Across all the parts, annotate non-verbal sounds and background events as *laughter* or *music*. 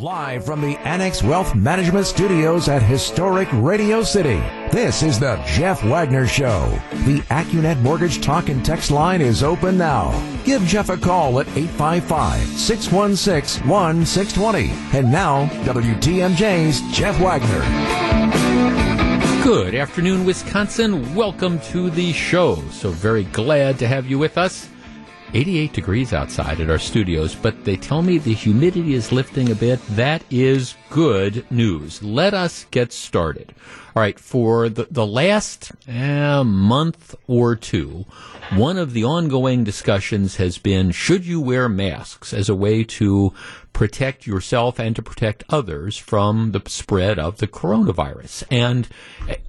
Live from the Annex Wealth Management Studios at historic Radio City, this is the Jeff Wagner Show. The Accunet Mortgage Talk and Text line is open now. Give Jeff a call at 855-616-1620. And now, WTMJ's Jeff Wagner. Good afternoon, Wisconsin. Welcome to the show. So very glad to have you with us. 88 degrees outside at our studios, but they tell me the humidity is lifting a bit. That is good news. Let us get started. All right, for the, the last eh, month or two, one of the ongoing discussions has been should you wear masks as a way to protect yourself and to protect others from the spread of the coronavirus. And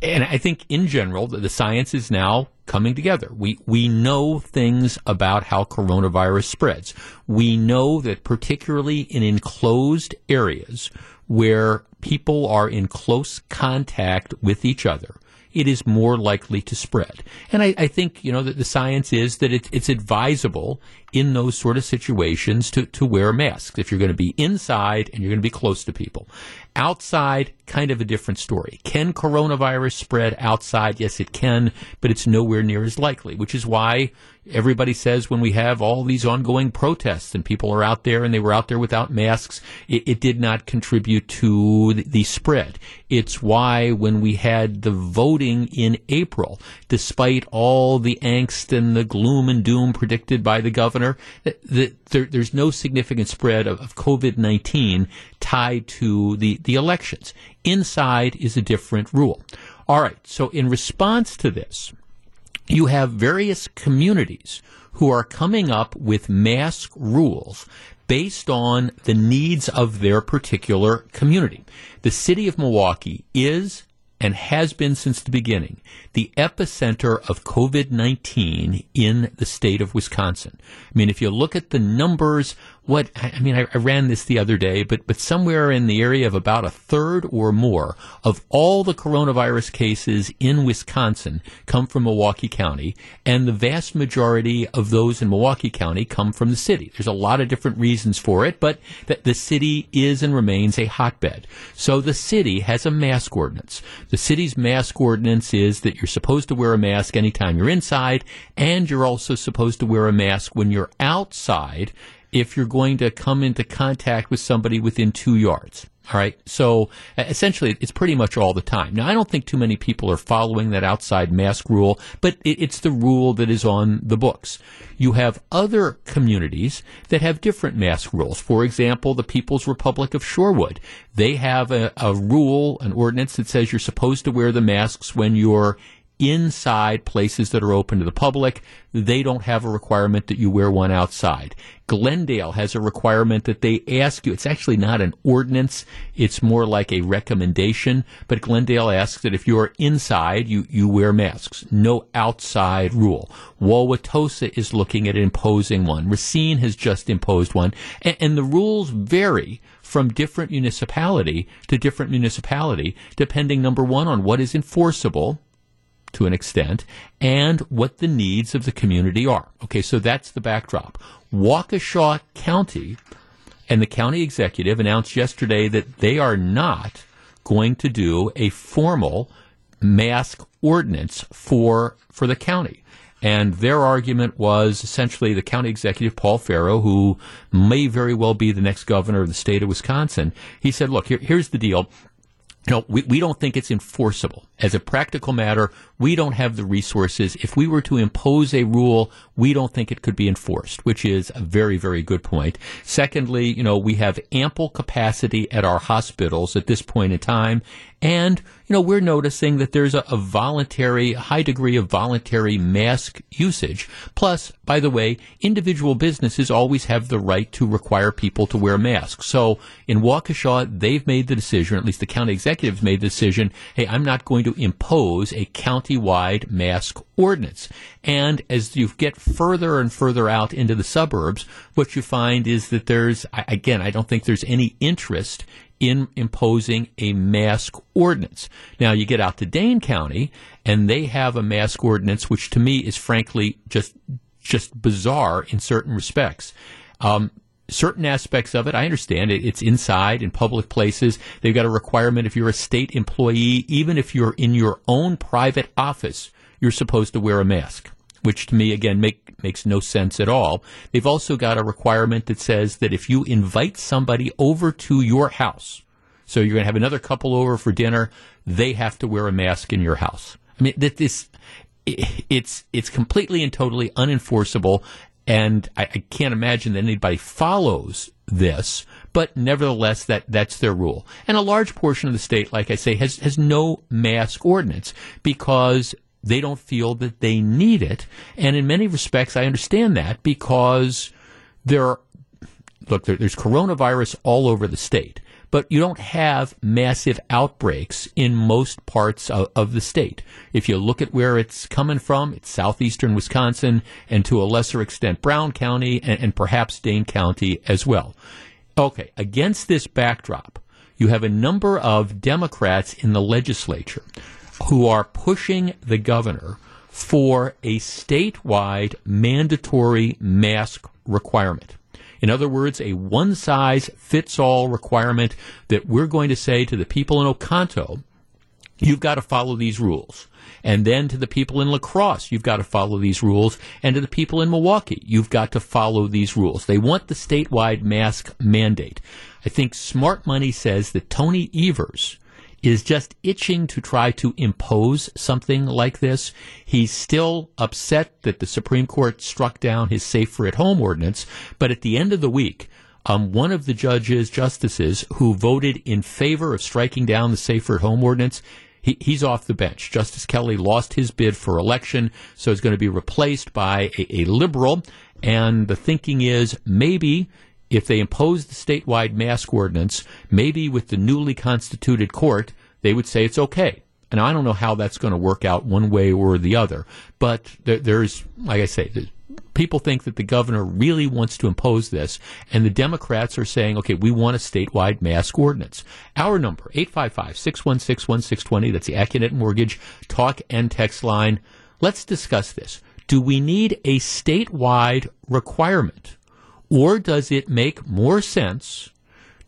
and I think in general the science is now coming together. We we know things about how coronavirus spreads. We know that particularly in enclosed areas where people are in close contact with each other, it is more likely to spread. And I, I think, you know, that the science is that it, it's advisable in those sort of situations to, to wear masks if you're going to be inside and you're going to be close to people. Outside, kind of a different story. Can coronavirus spread outside? Yes, it can, but it's nowhere near as likely, which is why everybody says when we have all these ongoing protests and people are out there and they were out there without masks, it, it did not contribute to the, the, spread. It's why when we had the voting in April, despite all the angst and the gloom and doom predicted by the governor, that there, there's no significant spread of, of COVID 19 tied to the, the elections. Inside is a different rule. All right, so in response to this, you have various communities who are coming up with mask rules based on the needs of their particular community. The city of Milwaukee is and has been since the beginning the epicenter of COVID 19 in the state of Wisconsin. I mean, if you look at the numbers, what, I mean, I, I, ran this the other day, but, but somewhere in the area of about a third or more of all the coronavirus cases in Wisconsin come from Milwaukee County, and the vast majority of those in Milwaukee County come from the city. There's a lot of different reasons for it, but that the city is and remains a hotbed. So the city has a mask ordinance. The city's mask ordinance is that you're supposed to wear a mask anytime you're inside, and you're also supposed to wear a mask when you're outside if you're going to come into contact with somebody within two yards. All right. So essentially, it's pretty much all the time. Now, I don't think too many people are following that outside mask rule, but it's the rule that is on the books. You have other communities that have different mask rules. For example, the People's Republic of Shorewood. They have a, a rule, an ordinance that says you're supposed to wear the masks when you're inside places that are open to the public. They don't have a requirement that you wear one outside. Glendale has a requirement that they ask you. It's actually not an ordinance. It's more like a recommendation. But Glendale asks that if you're inside, you, you wear masks. No outside rule. Wauwatosa is looking at imposing one. Racine has just imposed one. And, and the rules vary from different municipality to different municipality, depending, number one, on what is enforceable to an extent and what the needs of the community are. Okay, so that's the backdrop. Waukesha County and the county executive announced yesterday that they are not going to do a formal mask ordinance for for the county. And their argument was essentially the county executive, Paul Farrow, who may very well be the next governor of the state of Wisconsin. He said, look, here, here's the deal. You know, we, we don't think it's enforceable. As a practical matter, we don't have the resources. If we were to impose a rule, we don't think it could be enforced, which is a very, very good point. Secondly, you know, we have ample capacity at our hospitals at this point in time. And, you know, we're noticing that there's a, a voluntary, high degree of voluntary mask usage. Plus, by the way, individual businesses always have the right to require people to wear masks. So in Waukesha, they've made the decision, at least the county executives made the decision, hey, I'm not going to impose a county-wide mask ordinance. And as you get further and further out into the suburbs, what you find is that there's, again, I don't think there's any interest in imposing a mask ordinance. Now you get out to Dane County and they have a mask ordinance, which to me is frankly just, just bizarre in certain respects. Um, certain aspects of it, I understand it. It's inside in public places. They've got a requirement if you're a state employee, even if you're in your own private office, you're supposed to wear a mask, which to me, again, make, makes no sense at all. They've also got a requirement that says that if you invite somebody over to your house, so you're going to have another couple over for dinner, they have to wear a mask in your house. I mean, that this, it's, it's completely and totally unenforceable and I, I can't imagine that anybody follows this, but nevertheless, that, that's their rule. And a large portion of the state, like I say, has, has no mask ordinance because they don't feel that they need it. And in many respects, I understand that because there are, look, there, there's coronavirus all over the state but you don't have massive outbreaks in most parts of, of, the state. If you look at where it's coming from, it's southeastern Wisconsin and to a lesser extent Brown County and, and perhaps Dane County as well. Okay, against this backdrop, you have a number of Democrats in the legislature who are pushing the governor for a statewide mandatory mask requirement. In other words, a one size fits all requirement that we're going to say to the people in Oconto, you've got to follow these rules. And then to the people in La Crosse, you've got to follow these rules. And to the people in Milwaukee, you've got to follow these rules. They want the statewide mask mandate. I think smart money says that Tony Evers, is just itching to try to impose something like this. He's still upset that the Supreme Court struck down his safer at home ordinance, but at the end of the week, um, one of the judges, justices who voted in favor of striking down the safer at home ordinance, he, he's off the bench. Justice Kelly lost his bid for election, so he's going to be replaced by a, a liberal. And the thinking is maybe if they impose the statewide mask ordinance, maybe with the newly constituted court, they would say it's okay. And I don't know how that's going to work out one way or the other. But there, there's, like I say, people think that the governor really wants to impose this, and the Democrats are saying, okay, we want a statewide mask ordinance. Our number, 855-616-1620, that's the Accunet Mortgage talk and text line. Let's discuss this. Do we need a statewide requirement or does it make more sense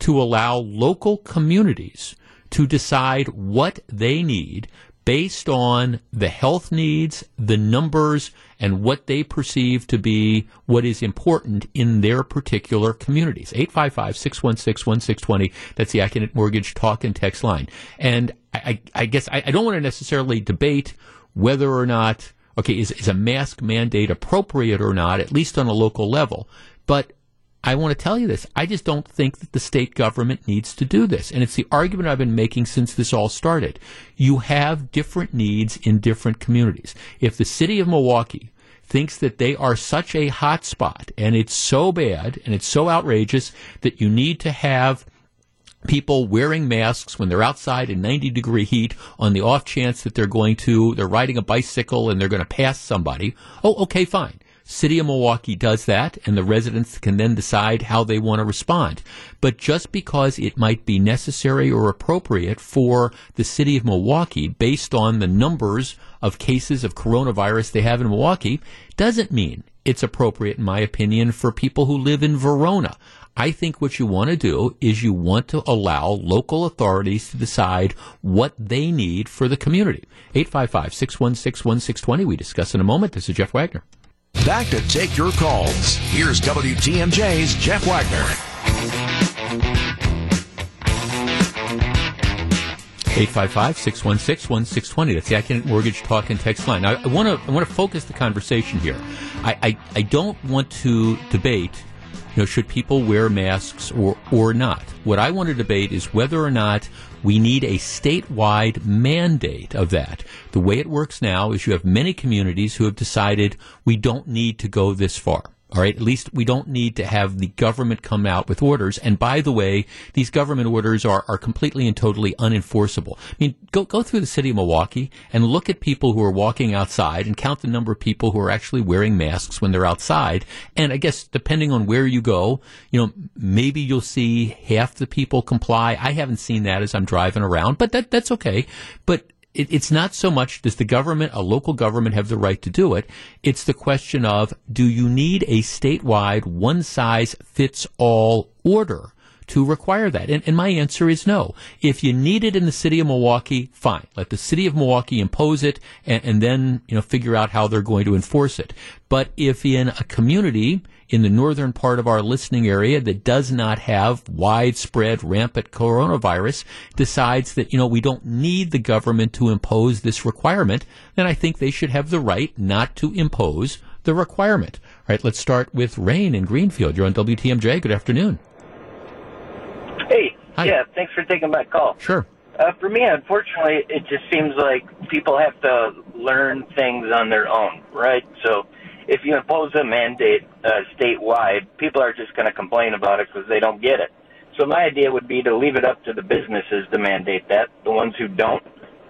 to allow local communities to decide what they need based on the health needs, the numbers, and what they perceive to be what is important in their particular communities. 855-616-1620. That's the Accunet Mortgage talk and text line. And I, I guess I, I don't want to necessarily debate whether or not, okay, is, is a mask mandate appropriate or not, at least on a local level. But I want to tell you this. I just don't think that the state government needs to do this. And it's the argument I've been making since this all started. You have different needs in different communities. If the city of Milwaukee thinks that they are such a hot spot and it's so bad and it's so outrageous that you need to have people wearing masks when they're outside in 90 degree heat on the off chance that they're going to, they're riding a bicycle and they're going to pass somebody. Oh, okay, fine. City of Milwaukee does that, and the residents can then decide how they want to respond. But just because it might be necessary or appropriate for the City of Milwaukee, based on the numbers of cases of coronavirus they have in Milwaukee, doesn't mean it's appropriate, in my opinion, for people who live in Verona. I think what you want to do is you want to allow local authorities to decide what they need for the community. 855 616 1620. We discuss in a moment. This is Jeff Wagner. Back to take your calls. Here's WTMJ's Jeff Wagner. 855-616-1620. That's the Accunet Mortgage Talk and Text line. I want to I want to focus the conversation here. I, I, I don't want to debate you know, should people wear masks or, or not? What I want to debate is whether or not we need a statewide mandate of that. The way it works now is you have many communities who have decided we don't need to go this far. All right. At least we don't need to have the government come out with orders. And by the way, these government orders are, are completely and totally unenforceable. I mean, go, go through the city of Milwaukee and look at people who are walking outside and count the number of people who are actually wearing masks when they're outside. And I guess depending on where you go, you know, maybe you'll see half the people comply. I haven't seen that as I'm driving around, but that, that's okay. But it, it's not so much does the government, a local government, have the right to do it. It's the question of do you need a statewide one size fits all order? to require that? And, and, my answer is no. If you need it in the city of Milwaukee, fine. Let the city of Milwaukee impose it and, and then, you know, figure out how they're going to enforce it. But if in a community in the northern part of our listening area that does not have widespread rampant coronavirus decides that, you know, we don't need the government to impose this requirement, then I think they should have the right not to impose the requirement. All right, let's start with Rain in Greenfield. You're on WTMJ. Good afternoon. Hey, Hi. yeah, thanks for taking my call. Sure. Uh, for me, unfortunately, it just seems like people have to learn things on their own, right? So if you impose a mandate uh, statewide, people are just going to complain about it because they don't get it. So my idea would be to leave it up to the businesses to mandate that. The ones who don't,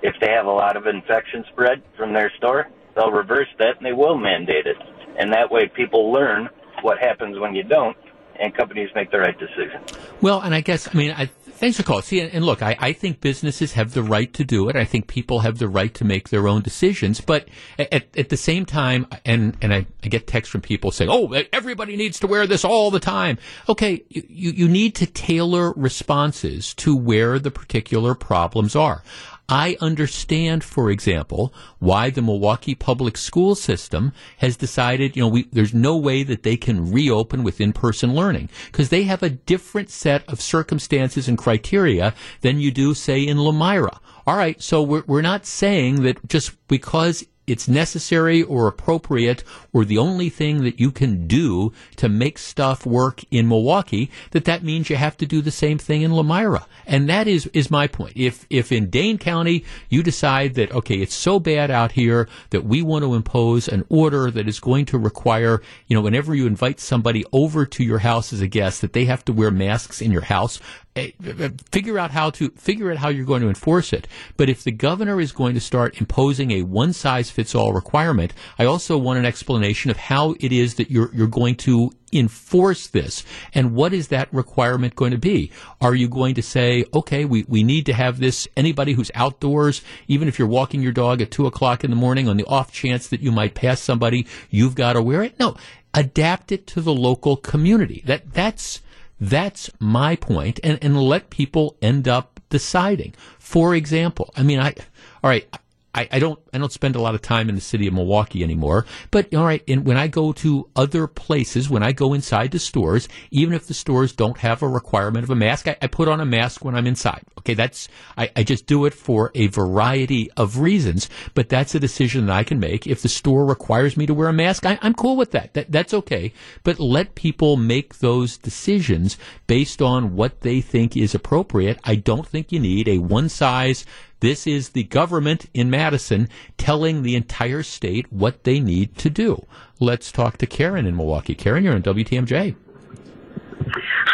if they have a lot of infection spread from their store, they'll reverse that and they will mandate it. And that way people learn what happens when you don't and companies make the right decision. Well, and I guess, I mean, I, Thanks for calling. See, and look, I, I, think businesses have the right to do it. I think people have the right to make their own decisions. But at, at the same time, and, and I, I, get texts from people saying, oh, everybody needs to wear this all the time. Okay, you, you need to tailor responses to where the particular problems are. I understand, for example, why the Milwaukee public school system has decided, you know, we, there's no way that they can reopen with in-person learning because they have a different set of circumstances and criteria than you do, say, in Lomira. All right, so we're, we're not saying that just because it's necessary or appropriate or the only thing that you can do to make stuff work in Milwaukee, that that means you have to do the same thing in Lomira. And that is, is my point. If, if in Dane County you decide that, okay, it's so bad out here that we want to impose an order that is going to require, you know, whenever you invite somebody over to your house as a guest, that they have to wear masks in your house, Eh, eh, figure out how to figure out how you're going to enforce it. But if the governor is going to start imposing a one size fits all requirement, I also want an explanation of how it is that you're you're going to enforce this. And what is that requirement going to be? Are you going to say okay we, we need to have this anybody who's outdoors even if you're walking your dog at two o'clock in the morning on the off chance that you might pass somebody you've got to wear it? No. Adapt it to the local community. That that's that's my point, and, and let people end up deciding. For example, I mean, I, all right, I, I, don't I don't spend a lot of time in the city of Milwaukee anymore. But all right, and when I go to other places, when I go inside the stores, even if the stores don't have a requirement of a mask, I, I put on a mask when I'm inside. Okay, that's I, I, just do it for a variety of reasons. But that's a decision that I can make. If the store requires me to wear a mask, I, am cool with that. that. That's okay. But let people make those decisions based on what they think is appropriate. I don't think you need a one size this is the government in Madison telling the entire state what they need to do. Let's talk to Karen in Milwaukee. Karen, you're on WTMJ.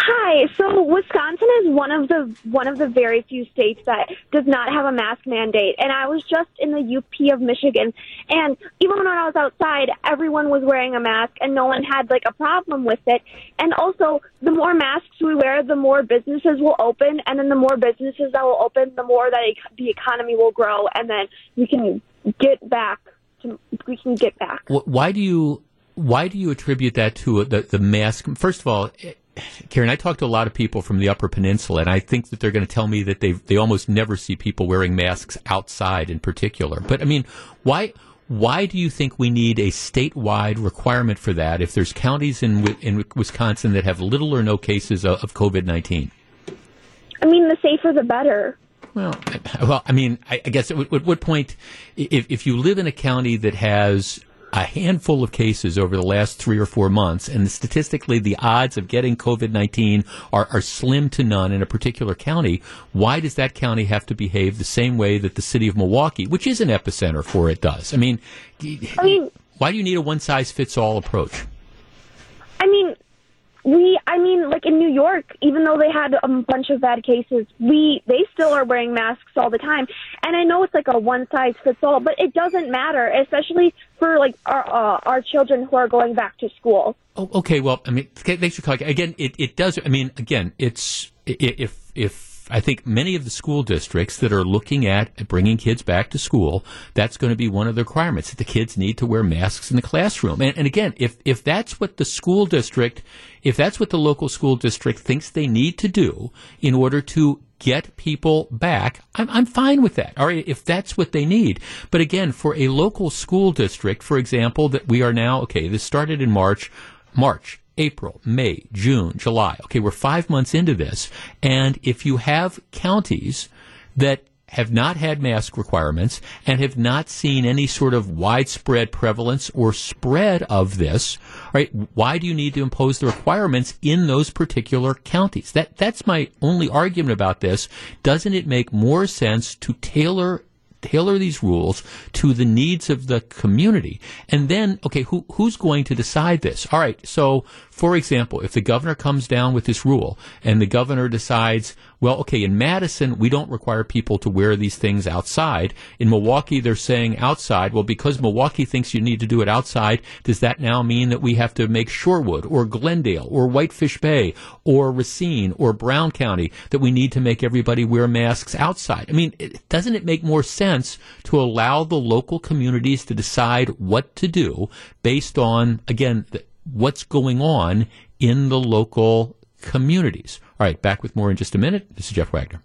Hi. So Wisconsin is one of the one of the very few states that does not have a mask mandate. And I was just in the UP of Michigan, and even when I was outside, everyone was wearing a mask, and no one had like a problem with it. And also, the more masks we wear, the more businesses will open, and then the more businesses that will open, the more that the economy will grow, and then we can get back. To, we can get back. Why do you why do you attribute that to the, the mask? First of all, Karen, I talk to a lot of people from the Upper Peninsula, and I think that they're going to tell me that they they almost never see people wearing masks outside, in particular. But I mean, why? Why do you think we need a statewide requirement for that if there's counties in in Wisconsin that have little or no cases of, of COVID nineteen? I mean, the safer the better. Well, well, I mean, I, I guess at, at what point, if, if you live in a county that has a handful of cases over the last three or four months, and statistically, the odds of getting COVID 19 are, are slim to none in a particular county. Why does that county have to behave the same way that the city of Milwaukee, which is an epicenter for it, does? I mean, I mean why do you need a one size fits all approach? I mean, we, I mean, like in New York, even though they had a bunch of bad cases, we they still are wearing masks all the time. And I know it's like a one size fits all, but it doesn't matter, especially for like our uh, our children who are going back to school. Oh, okay. Well, I mean, thanks for calling. Again, it, it does. I mean, again, it's if if I think many of the school districts that are looking at bringing kids back to school, that's going to be one of the requirements that the kids need to wear masks in the classroom. And, and again, if if that's what the school district, if that's what the local school district thinks they need to do in order to get people back, I'm, I'm fine with that. All right, if that's what they need. But again, for a local school district, for example, that we are now okay, this started in March. March. April, May, June, July. Okay, we're five months into this. And if you have counties that have not had mask requirements and have not seen any sort of widespread prevalence or spread of this, right? Why do you need to impose the requirements in those particular counties? That that's my only argument about this. Doesn't it make more sense to tailor tailor these rules to the needs of the community. And then, okay, who, who's going to decide this? All right. So, for example, if the governor comes down with this rule and the governor decides, well, okay, in Madison, we don't require people to wear these things outside. In Milwaukee, they're saying outside. Well, because Milwaukee thinks you need to do it outside, does that now mean that we have to make Shorewood or Glendale or Whitefish Bay or Racine or Brown County that we need to make everybody wear masks outside? I mean, doesn't it make more sense to allow the local communities to decide what to do based on, again, what's going on in the local communities? All right, back with more in just a minute. This is Jeff Wagner.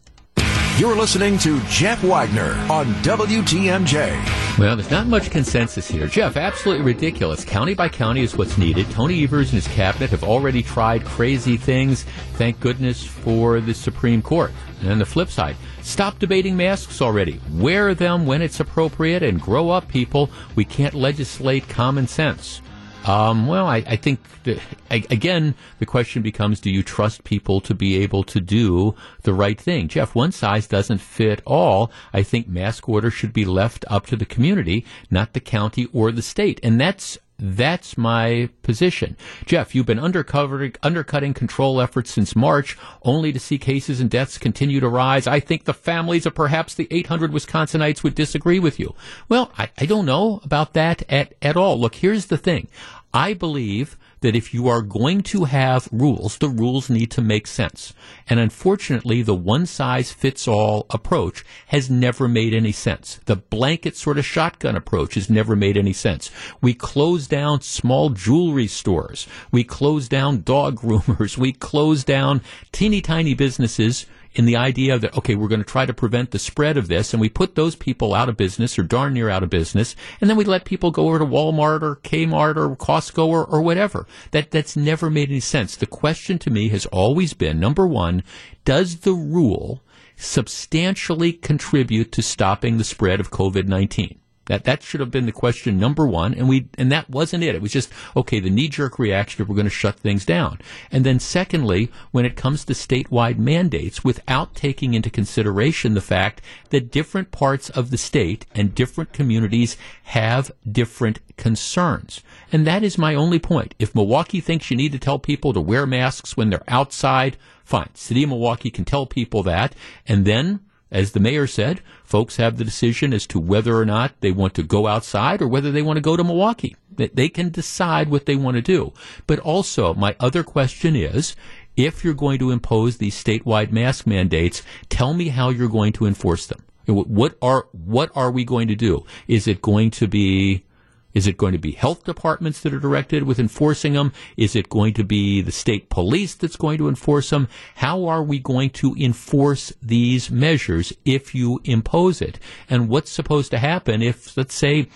You're listening to Jeff Wagner on WTMJ. Well, there's not much consensus here. Jeff, absolutely ridiculous. County by county is what's needed. Tony Evers and his cabinet have already tried crazy things. Thank goodness for the Supreme Court. And the flip side, stop debating masks already. Wear them when it's appropriate and grow up, people. We can't legislate common sense. Um, well, I, I think that, again the question becomes: Do you trust people to be able to do the right thing? Jeff, one size doesn't fit all. I think mask orders should be left up to the community, not the county or the state, and that's that's my position. Jeff, you've been undercutting control efforts since March, only to see cases and deaths continue to rise. I think the families of perhaps the 800 Wisconsinites would disagree with you. Well, I, I don't know about that at, at all. Look, here's the thing. I believe that if you are going to have rules, the rules need to make sense. And unfortunately, the one size fits all approach has never made any sense. The blanket sort of shotgun approach has never made any sense. We close down small jewelry stores. We close down dog *laughs* groomers. We close down teeny tiny businesses in the idea that, okay, we're going to try to prevent the spread of this, and we put those people out of business or darn near out of business, and then we let people go over to Walmart or Kmart or Costco or, or whatever. That, that's never made any sense. The question to me has always been, number one, does the rule substantially contribute to stopping the spread of COVID-19? That that should have been the question number one, and we and that wasn't it. It was just okay. The knee jerk reaction: we're going to shut things down. And then, secondly, when it comes to statewide mandates, without taking into consideration the fact that different parts of the state and different communities have different concerns, and that is my only point. If Milwaukee thinks you need to tell people to wear masks when they're outside, fine. City of Milwaukee can tell people that, and then as the mayor said, folks have the decision as to whether or not they want to go outside or whether they want to go to Milwaukee. They can decide what they want to do. But also, my other question is, if you're going to impose these statewide mask mandates, tell me how you're going to enforce them. What are what are we going to do? Is it going to be is it going to be health departments that are directed with enforcing them? Is it going to be the state police that's going to enforce them? How are we going to enforce these measures if you impose it? And what's supposed to happen if, let's say,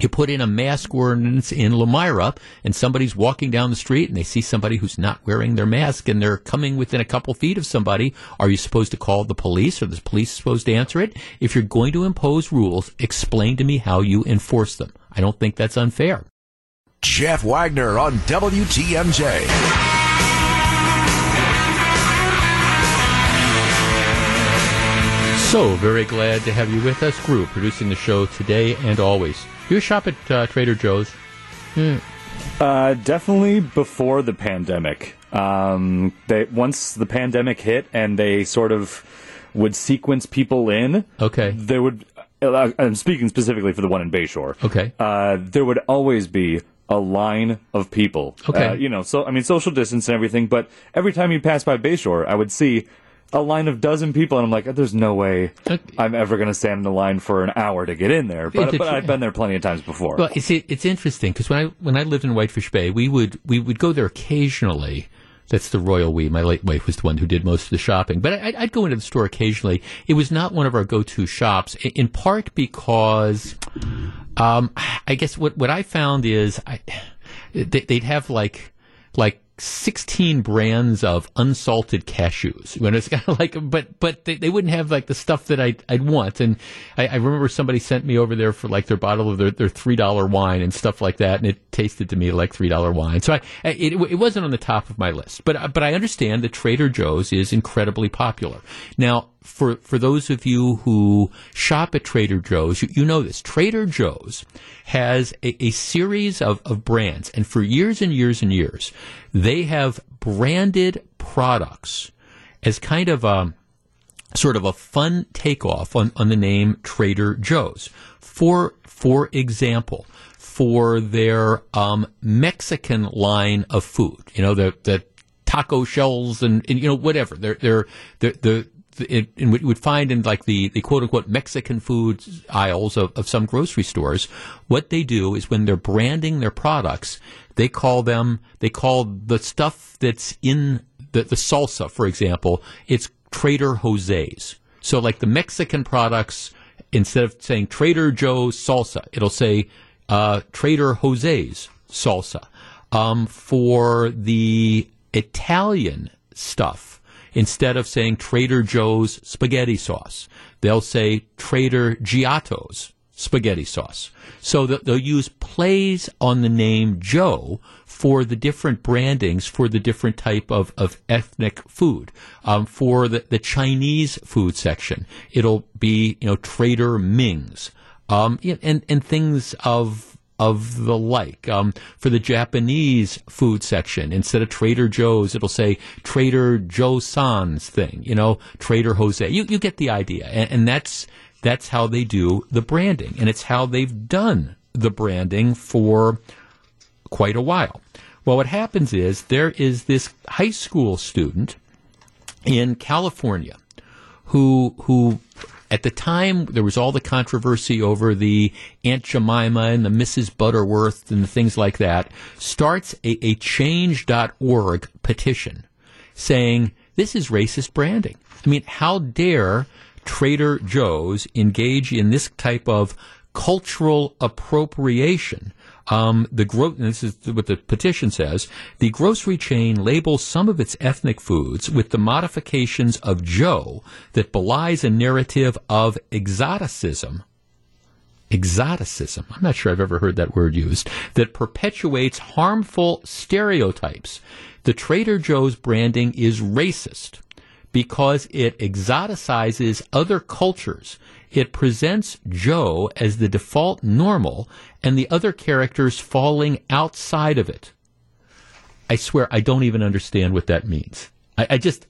you put in a mask ordinance in Lomira and somebody's walking down the street and they see somebody who's not wearing their mask and they're coming within a couple feet of somebody. Are you supposed to call the police or the police supposed to answer it? If you're going to impose rules, explain to me how you enforce them. I don't think that's unfair. Jeff Wagner on WTMJ. So, very glad to have you with us, Group, producing the show today and always. You shop at uh, Trader Joe's? Hmm. Uh, definitely before the pandemic. Um, they once the pandemic hit and they sort of would sequence people in. Okay. There would I'm speaking specifically for the one in Bayshore. Okay. Uh, there would always be a line of people. Okay. Uh, you know, so I mean, social distance and everything. But every time you pass by Bayshore, I would see a line of dozen people, and I'm like, there's no way I'm ever going to stand in the line for an hour to get in there. But, but I've been there plenty of times before. Well, it's it's interesting because when I when I lived in Whitefish Bay, we would we would go there occasionally. That's the royal we. My late wife was the one who did most of the shopping, but I, I'd go into the store occasionally. It was not one of our go-to shops, in part because, um, I guess what what I found is I, they'd have like like 16 brands of unsalted cashews. When *laughs* it's kind of like, but but they, they wouldn't have like the stuff that I'd, I'd want. And I, I remember somebody sent me over there for like their bottle of their, their three dollar wine and stuff like that, and it tasted to me like three dollar wine. So I, it, it wasn't on the top of my list, but but I understand that Trader Joe's is incredibly popular. Now for for those of you who shop at Trader Joe's, you, you know this. Trader Joe's has a, a, series of, of brands, and for years and years and years, they have branded products as kind of a sort of a fun takeoff on, on the name Trader Joe's. For for example, for their um, Mexican line of food, you know the the taco shells and, and you know whatever. They're they're, they're the in, in what you would find in like the, the quote unquote Mexican food aisles of, of some grocery stores, what they do is when they're branding their products, they call them, they call the stuff that's in the, the salsa, for example, it's Trader Jose's. So like the Mexican products, instead of saying Trader Joe's salsa, it'll say uh, Trader Jose's salsa. Um, for the Italian stuff, Instead of saying Trader Joe's spaghetti sauce, they'll say Trader Giotto's spaghetti sauce. So they'll use plays on the name Joe for the different brandings for the different type of, of ethnic food. Um, for the, the Chinese food section, it'll be, you know, Trader Ming's. Um, and, and things of of the like. Um, for the Japanese food section, instead of Trader Joe's, it'll say Trader Joe San's thing, you know, Trader Jose. You, you get the idea. And, and that's, that's how they do the branding. And it's how they've done the branding for quite a while. Well, what happens is there is this high school student in California who who at the time, there was all the controversy over the Aunt Jemima and the Mrs. Butterworth and the things like that, starts a, a change.org petition saying this is racist branding. I mean, how dare Trader Joe's engage in this type of cultural appropriation um, the gro- this is what the petition says. The grocery chain labels some of its ethnic foods with the modifications of Joe that belies a narrative of exoticism. Exoticism. I'm not sure I've ever heard that word used. That perpetuates harmful stereotypes. The Trader Joe's branding is racist because it exoticizes other cultures it presents Joe as the default normal and the other characters falling outside of it. I swear I don't even understand what that means. I, I just,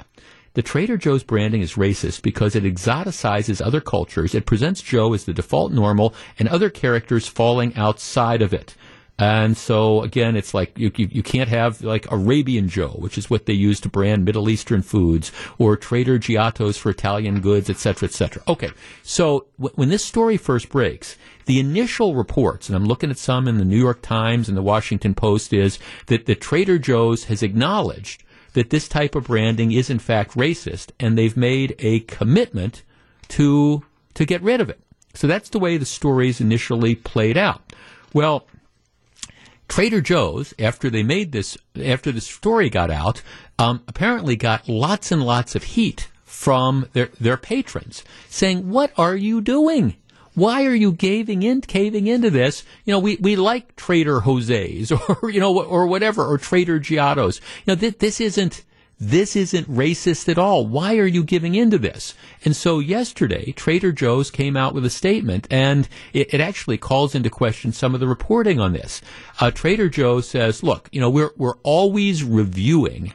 the Trader Joe's branding is racist because it exoticizes other cultures. It presents Joe as the default normal and other characters falling outside of it. And so again, it's like you, you, you, can't have like Arabian Joe, which is what they use to brand Middle Eastern foods, or Trader Giotto's for Italian goods, etc., etc. Okay, so w- when this story first breaks, the initial reports, and I'm looking at some in the New York Times and the Washington Post, is that the Trader Joe's has acknowledged that this type of branding is in fact racist, and they've made a commitment to to get rid of it. So that's the way the stories initially played out. Well, Trader Joe's, after they made this, after the story got out, um, apparently got lots and lots of heat from their, their patrons saying, what are you doing? Why are you caving in, caving into this? You know, we, we like Trader Jose's *laughs* or, you know, or whatever, or Trader Giotto's. You know, th- this isn't, this isn't racist at all. Why are you giving into this? And so yesterday, Trader Joe's came out with a statement, and it, it actually calls into question some of the reporting on this. Uh, Trader Joe says, "Look, you know, we're we're always reviewing."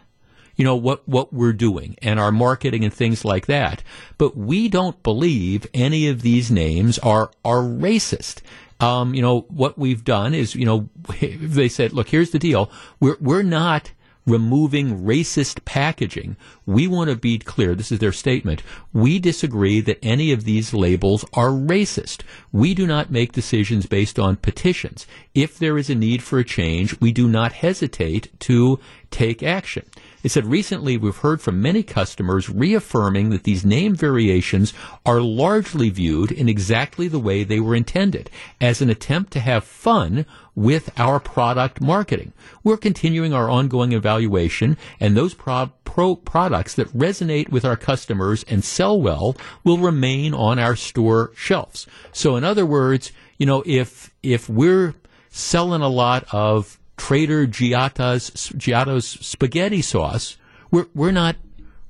You know what what we're doing and our marketing and things like that, but we don't believe any of these names are are racist. Um, you know what we've done is, you know, *laughs* they said, look, here's the deal: we're we're not removing racist packaging. We want to be clear. This is their statement. We disagree that any of these labels are racist. We do not make decisions based on petitions. If there is a need for a change, we do not hesitate to take action. It said recently we've heard from many customers reaffirming that these name variations are largely viewed in exactly the way they were intended, as an attempt to have fun with our product marketing. We're continuing our ongoing evaluation, and those pro- pro- products that resonate with our customers and sell well will remain on our store shelves. So, in other words, you know, if if we're selling a lot of Trader Giotto's, Giotto's spaghetti sauce, we're we're not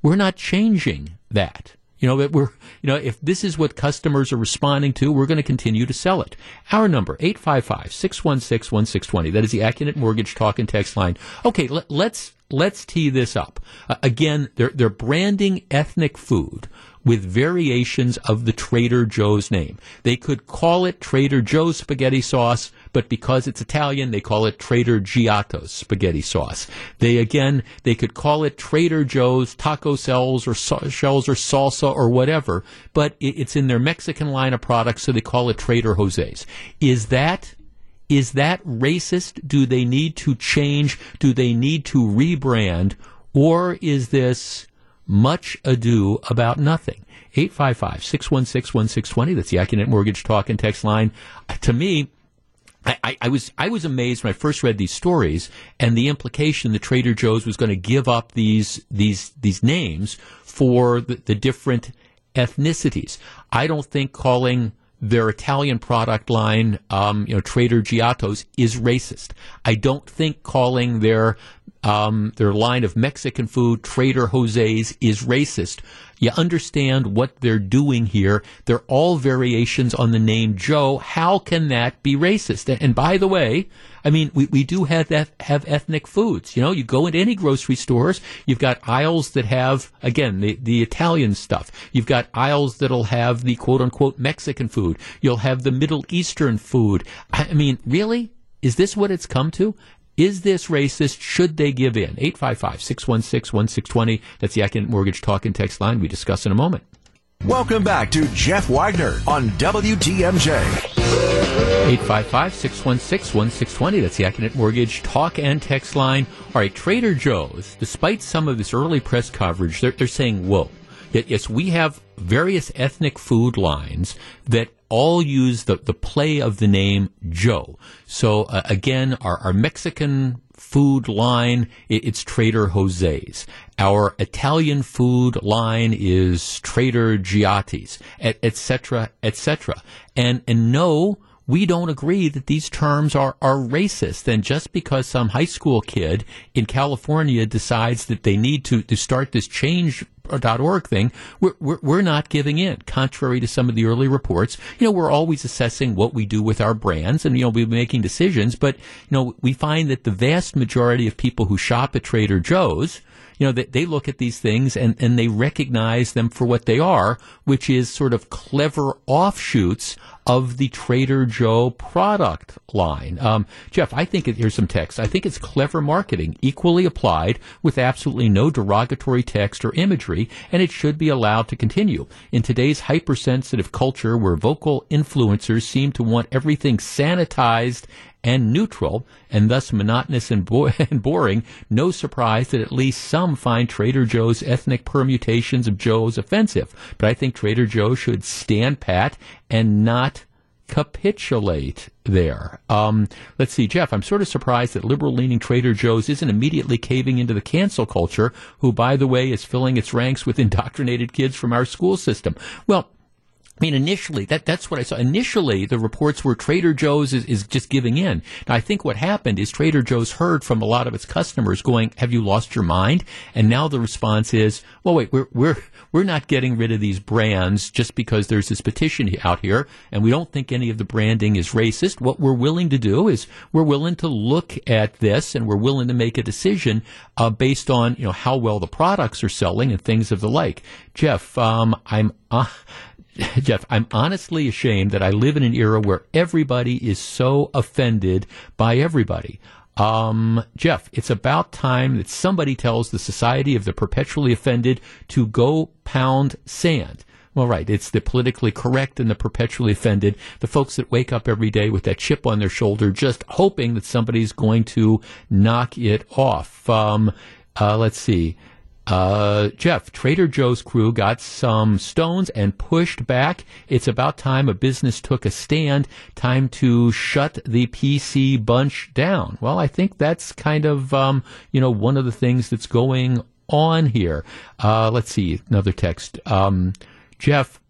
we're not changing that. You know, we're, you know, if this is what customers are responding to, we're going to continue to sell it. Our number, 855-616-1620. That is the Accunet Mortgage Talk and Text line. Okay, let, let's, let's tee this up. Uh, again, they're, they're branding ethnic food with variations of the Trader Joe's name. They could call it Trader Joe's spaghetti sauce, but because it's Italian, they call it Trader Giotto's spaghetti sauce. They again, they could call it Trader Joe's taco shells or shells or salsa or whatever, but it's in their Mexican line of products, so they call it Trader Jose's. Is that is that racist? Do they need to change? Do they need to rebrand? Or is this much ado about nothing. 855 616 1620. That's the Accunet Mortgage Talk and Text line. Uh, to me, I, I, was I was amazed when I first read these stories and the implication that Trader Joe's was going to give up these these these names for the, the different ethnicities. I don't think calling their Italian product line, um, you know, Trader Giotto's is racist. I don't think calling their um, their line of Mexican food, Trader Jose's, is racist. You understand what they're doing here. They're all variations on the name Joe. How can that be racist? And by the way, I mean, we, we do have have ethnic foods. You know, you go into any grocery stores, you've got aisles that have, again, the, the Italian stuff. You've got aisles that'll have the quote unquote Mexican food. You'll have the Middle Eastern food. I mean, really? Is this what it's come to? Is this racist? Should they give in? 855 616 1620. That's the Accunet Mortgage Talk and Text line. We discuss in a moment. Welcome back to Jeff Wagner on WTMJ. 855 616 1620. That's the Accunet Mortgage Talk and Text line. All right, Trader Joe's, despite some of this early press coverage, they're, they're saying, whoa. Yes, we have various ethnic food lines that all use the, the play of the name Joe. So uh, again, our, our Mexican food line, it, it's Trader Jose's. Our Italian food line is Trader Giotti's, etc., etc. And, and no, we don't agree that these terms are, are racist. And just because some high school kid in California decides that they need to, to start this change org thing, we're, we're, we're, not giving in. Contrary to some of the early reports, you know, we're always assessing what we do with our brands and, you know, we're making decisions, but, you know, we find that the vast majority of people who shop at Trader Joe's, you know, they, they look at these things and, and they recognize them for what they are, which is sort of clever offshoots of the Trader Joe product line. Um, Jeff, I think it, here's some text. I think it's clever marketing, equally applied with absolutely no derogatory text or imagery, and it should be allowed to continue. In today's hypersensitive culture where vocal influencers seem to want everything sanitized and neutral, and thus monotonous and, bo- *laughs* and, boring, no surprise that at least some find Trader Joe's ethnic permutations of Joe's offensive. But I think Trader Joe should stand pat and not capitulate there. Um, let's see, Jeff, I'm sort of surprised that liberal leaning Trader Joe's isn't immediately caving into the cancel culture, who, by the way, is filling its ranks with indoctrinated kids from our school system. Well, I mean, initially, that, that's what I saw. Initially, the reports were Trader Joe's is, is just giving in. Now, I think what happened is Trader Joe's heard from a lot of its customers going, have you lost your mind? And now the response is, well, wait, we're, we're, we're not getting rid of these brands just because there's this petition out here, and we don't think any of the branding is racist. What we're willing to do is we're willing to look at this and we're willing to make a decision uh, based on, you know, how well the products are selling and things of the like. Jeff, um, I'm, uh, *laughs* Jeff, I'm honestly ashamed that I live in an era where everybody is so offended by everybody. Um, Jeff, it's about time that somebody tells the Society of the Perpetually Offended to go pound sand. Well, right. It's the politically correct and the perpetually offended, the folks that wake up every day with that chip on their shoulder, just hoping that somebody's going to knock it off. Um, uh, let's see. Uh, Jeff, Trader Joe's crew got some stones and pushed back. It's about time a business took a stand. Time to shut the PC bunch down. Well, I think that's kind of, um, you know, one of the things that's going on here. Uh, let's see, another text. Um, Jeff,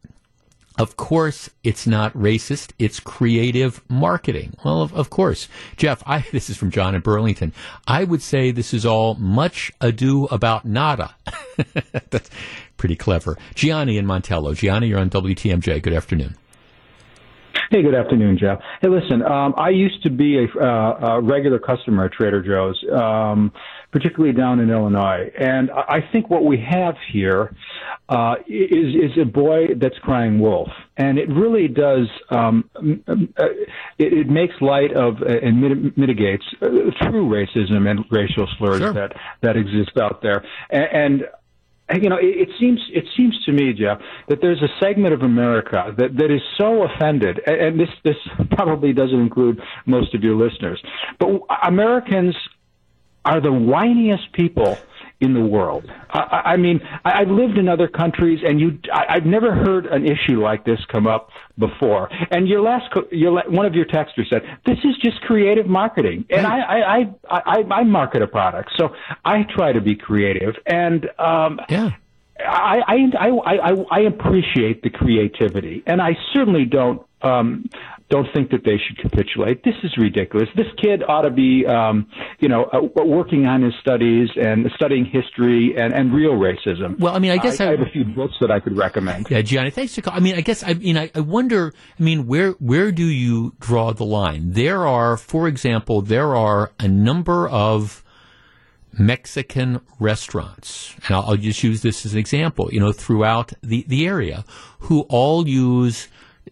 of course, it's not racist. It's creative marketing. Well, of, of, course. Jeff, I, *laughs* this is from John in Burlington. I would say this is all much ado about nada. *laughs* That's pretty clever. Gianni in Montello. Gianni, you're on WTMJ. Good afternoon. Hey, good afternoon, Jeff. Hey, listen, um, I used to be a, uh, a regular customer at Trader Joe's, um, particularly down in Illinois, and I think what we have here uh, is is a boy that's crying wolf, and it really does. Um, uh, it, it makes light of uh, and mit- mitigates uh, true racism and racial slurs sure. that that exist out there, and, and you know, it, it, seems it seems to me, Jeff, that there's a segment of America that, that is so offended, and, and this this probably doesn't include most of your listeners, but Americans are the whiniest people in the world. I, I mean, I, I've lived in other countries, and you, I, I've never heard an issue like this come up before. And your last, your one of your texters said, "This is just creative marketing," and I, I, I, I, I market a product, so I try to be creative, and um, yeah. I, I I I I appreciate the creativity, and I certainly don't um, don't think that they should capitulate. This is ridiculous. This kid ought to be, um, you know, uh, working on his studies and studying history and, and real racism. Well, I mean, I guess I, I, I have a few books that I could recommend. Yeah, Gianni, thanks for. I mean, I guess I mean, I, I wonder. I mean, where where do you draw the line? There are, for example, there are a number of Mexican restaurants, and I'll, I'll just use this as an example. You know, throughout the the area, who all use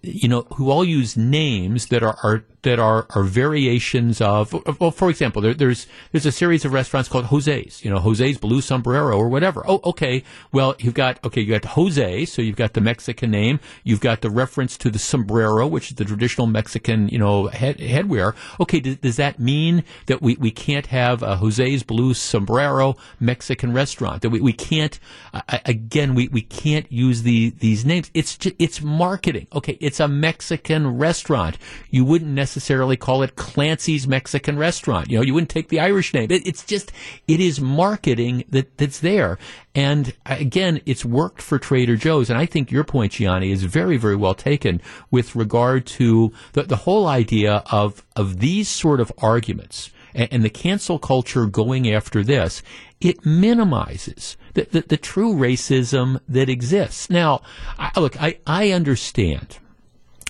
you know, who all use names that are, are that are, are variations of, well, for example, there, there's there's a series of restaurants called Jose's, you know, Jose's Blue Sombrero or whatever. Oh, okay. Well, you've got okay, you got Jose, so you've got the Mexican name, you've got the reference to the sombrero, which is the traditional Mexican, you know, head, headwear. Okay, does, does that mean that we, we can't have a Jose's Blue Sombrero Mexican restaurant? That we, we can't uh, again we, we can't use the these names. It's just, it's marketing. Okay, it's a Mexican restaurant. You wouldn't necessarily necessarily call it Clancy's Mexican Restaurant. You know, you wouldn't take the Irish name. It, it's just, it is marketing that, that's there. And uh, again, it's worked for Trader Joe's. And I think your point, Gianni, is very, very well taken with regard to the, the whole idea of, of these sort of arguments and, and the cancel culture going after this. It minimizes the, the, the true racism that exists. Now, I, look, I, I understand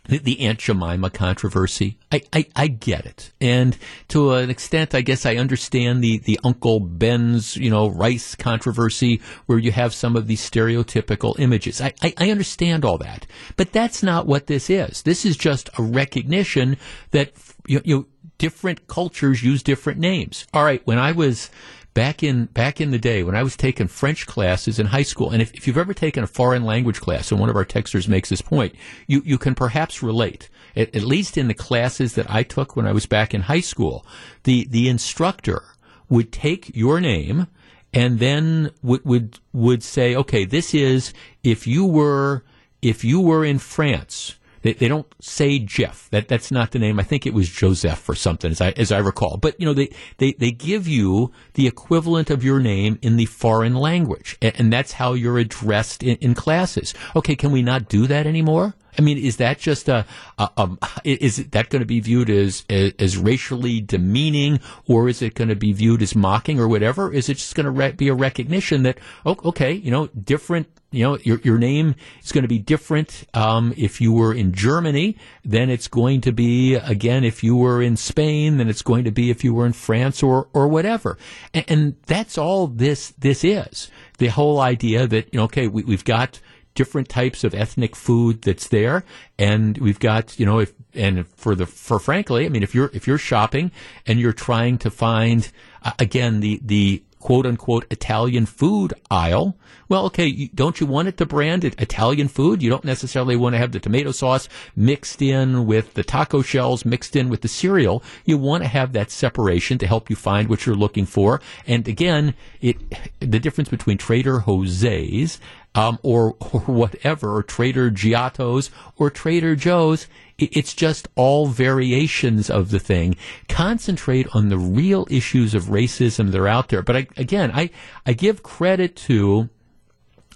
the, the Aunt Jemima controversy. I, I, I, get it. And to an extent, I guess I understand the, the Uncle Ben's, you know, rice controversy where you have some of these stereotypical images. I, I, I understand all that. But that's not what this is. This is just a recognition that, you, you know, different cultures use different names. All right. When I was back in back in the day when I was taking French classes in high school, and if, if you've ever taken a foreign language class, and one of our texters makes this point, you, you can perhaps relate. At, at least in the classes that I took when I was back in high school, the the instructor would take your name and then would would would say, okay, this is if you were if you were in France they, they don't say Jeff. That that's not the name. I think it was Joseph or something, as I as I recall. But you know, they they, they give you the equivalent of your name in the foreign language, and, and that's how you're addressed in, in classes. Okay, can we not do that anymore? I mean, is that just a, a, is that going to be viewed as, as, as racially demeaning, or is it going to be viewed as mocking, or whatever? Is it just going to re- be a recognition that oh, okay, you know, different you know, your, your name is going to be different um, if you were in Germany than it's going to be, again, if you were in Spain than it's going to be if you were in France or, or whatever. And, and that's all this, this is. The whole idea that, you know, okay, we, we've got different types of ethnic food that's there, and we've got you know if and for the for frankly, I mean if you're if you're shopping and you're trying to find uh, again the the quote unquote Italian food aisle. Well, okay, don't you want it to brand it Italian food? You don't necessarily want to have the tomato sauce mixed in with the taco shells mixed in with the cereal. You want to have that separation to help you find what you're looking for. And again, it the difference between Trader Jose's um, or *laughs* or whatever, or Trader Giotto's or Trader Joe's it's just all variations of the thing. Concentrate on the real issues of racism that are out there. But I, again, I, I give credit to,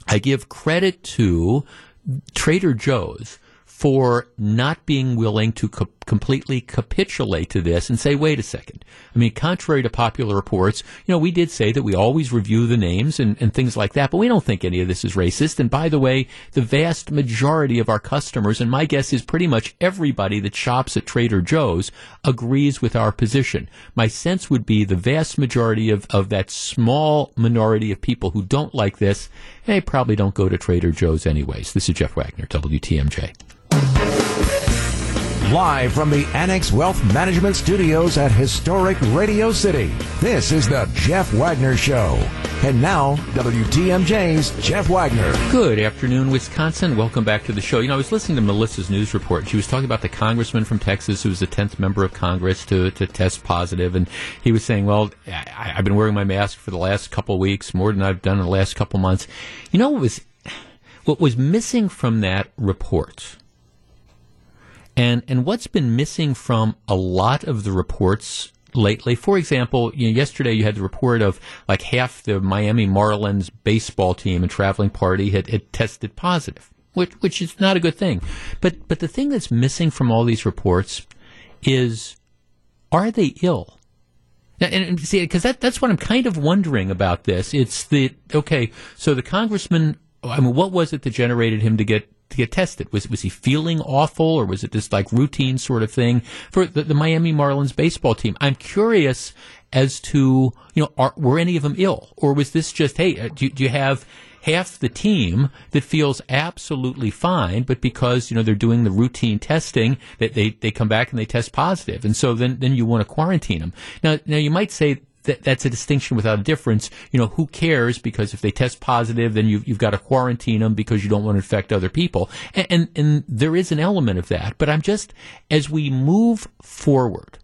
I give credit to Trader Joe's for not being willing to co- completely capitulate to this and say, wait a second. I mean, contrary to popular reports, you know, we did say that we always review the names and, and things like that, but we don't think any of this is racist. And by the way, the vast majority of our customers, and my guess is pretty much everybody that shops at Trader Joe's, agrees with our position. My sense would be the vast majority of, of that small minority of people who don't like this, they probably don't go to Trader Joe's anyways. This is Jeff Wagner, WTMJ. Live from the Annex Wealth Management Studios at historic Radio City, this is the Jeff Wagner Show. And now, WTMJ's Jeff Wagner. Good afternoon, Wisconsin. Welcome back to the show. You know, I was listening to Melissa's news report. She was talking about the congressman from Texas who was the 10th member of Congress to, to test positive, And he was saying, well, I, have been wearing my mask for the last couple weeks, more than I've done in the last couple months. You know what was, what was missing from that report? And and what's been missing from a lot of the reports lately. For example, you know, yesterday you had the report of like half the Miami Marlins baseball team and traveling party had, had tested positive, which which is not a good thing. But but the thing that's missing from all these reports is are they ill? and, and see, because that that's what I'm kind of wondering about this. It's the okay. So the congressman, I mean, what was it that generated him to get to get tested? Was was he feeling awful, or was it just like routine sort of thing for the, the Miami Marlins baseball team? I'm curious as to you know, are, were any of them ill, or was this just hey, uh, do, do you have half the team that feels absolutely fine, but because you know they're doing the routine testing, that they, they come back and they test positive, and so then then you want to quarantine them. Now now you might say that, that's a distinction without a difference. You know, who cares? Because if they test positive, then you've, you've got to quarantine them because you don't want to infect other people. And, and, and there is an element of that. But I'm just, as we move forward,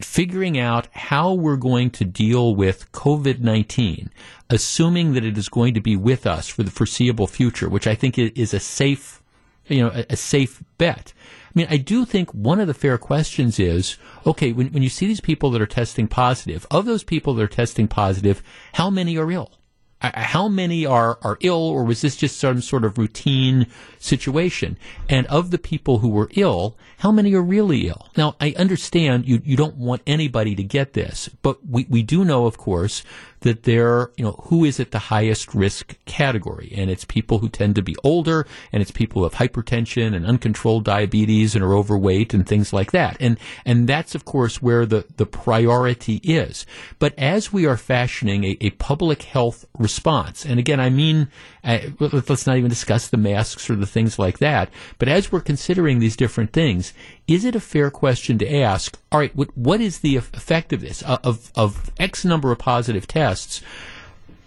figuring out how we're going to deal with COVID 19, assuming that it is going to be with us for the foreseeable future, which I think is a safe, you know, a, a safe bet. I mean, I do think one of the fair questions is okay, when, when you see these people that are testing positive, of those people that are testing positive, how many are ill? how many are, are ill, or was this just some sort of routine situation? And of the people who were ill, how many are really ill? Now, I understand you, you don't want anybody to get this, but we, we do know, of course, that they're, you know, who is at the highest risk category? And it's people who tend to be older, and it's people who have hypertension and uncontrolled diabetes and are overweight and things like that. And, and that's, of course, where the, the priority is. But as we are fashioning a, a public health response, and again, I mean, uh, let's not even discuss the masks or the things like that, but as we're considering these different things, is it a fair question to ask, all right, what, what is the effect of this? Of, of X number of positive tests,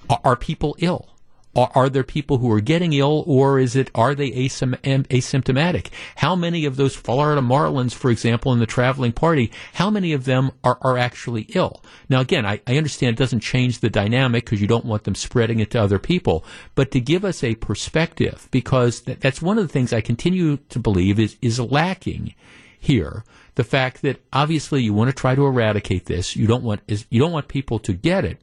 are, are people ill? Are, are, there people who are getting ill, or is it are they asym- asymptomatic? How many of those Florida Marlins, for example, in the traveling party, how many of them are, are actually ill? Now, again, I, I understand it doesn't change the dynamic because you don't want them spreading it to other people, but to give us a perspective, because th- that's one of the things I continue to believe is is lacking here the fact that obviously you want to try to eradicate this. You don't want is you don't want people to get it.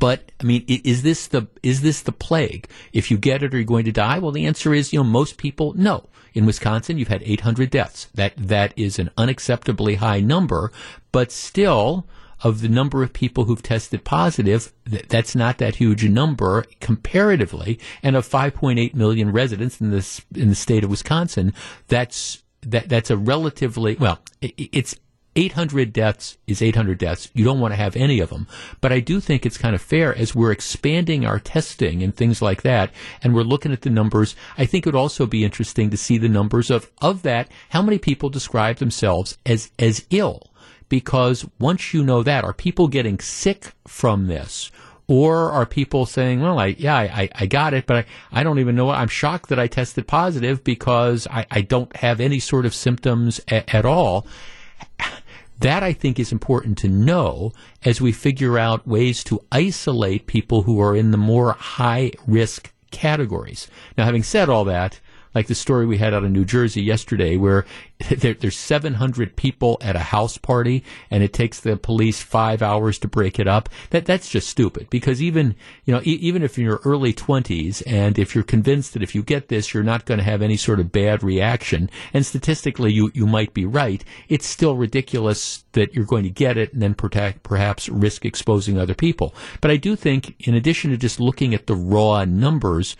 But I mean, is this the is this the plague? If you get it, are you going to die? Well, the answer is, you know, most people no. In Wisconsin, you've had 800 deaths. That that is an unacceptably high number, but still, of the number of people who've tested positive, th- that's not that huge a number comparatively. And of 5.8 million residents in this in the state of Wisconsin, that's that that's a relatively well, it, it's 800 deaths is 800 deaths. You don't want to have any of them. But I do think it's kind of fair as we're expanding our testing and things like that, and we're looking at the numbers. I think it would also be interesting to see the numbers of, of that, how many people describe themselves as, as ill. Because once you know that, are people getting sick from this? Or are people saying, well, I, yeah, I, I got it, but I, I don't even know. I'm shocked that I tested positive because I, I don't have any sort of symptoms a, at all. That I think is important to know as we figure out ways to isolate people who are in the more high risk categories. Now, having said all that, like the story we had out of New Jersey yesterday, where *laughs* there, there's 700 people at a house party, and it takes the police five hours to break it up. That that's just stupid. Because even you know, e- even if in your early 20s, and if you're convinced that if you get this, you're not going to have any sort of bad reaction, and statistically you you might be right, it's still ridiculous that you're going to get it and then protect, perhaps risk exposing other people. But I do think, in addition to just looking at the raw numbers,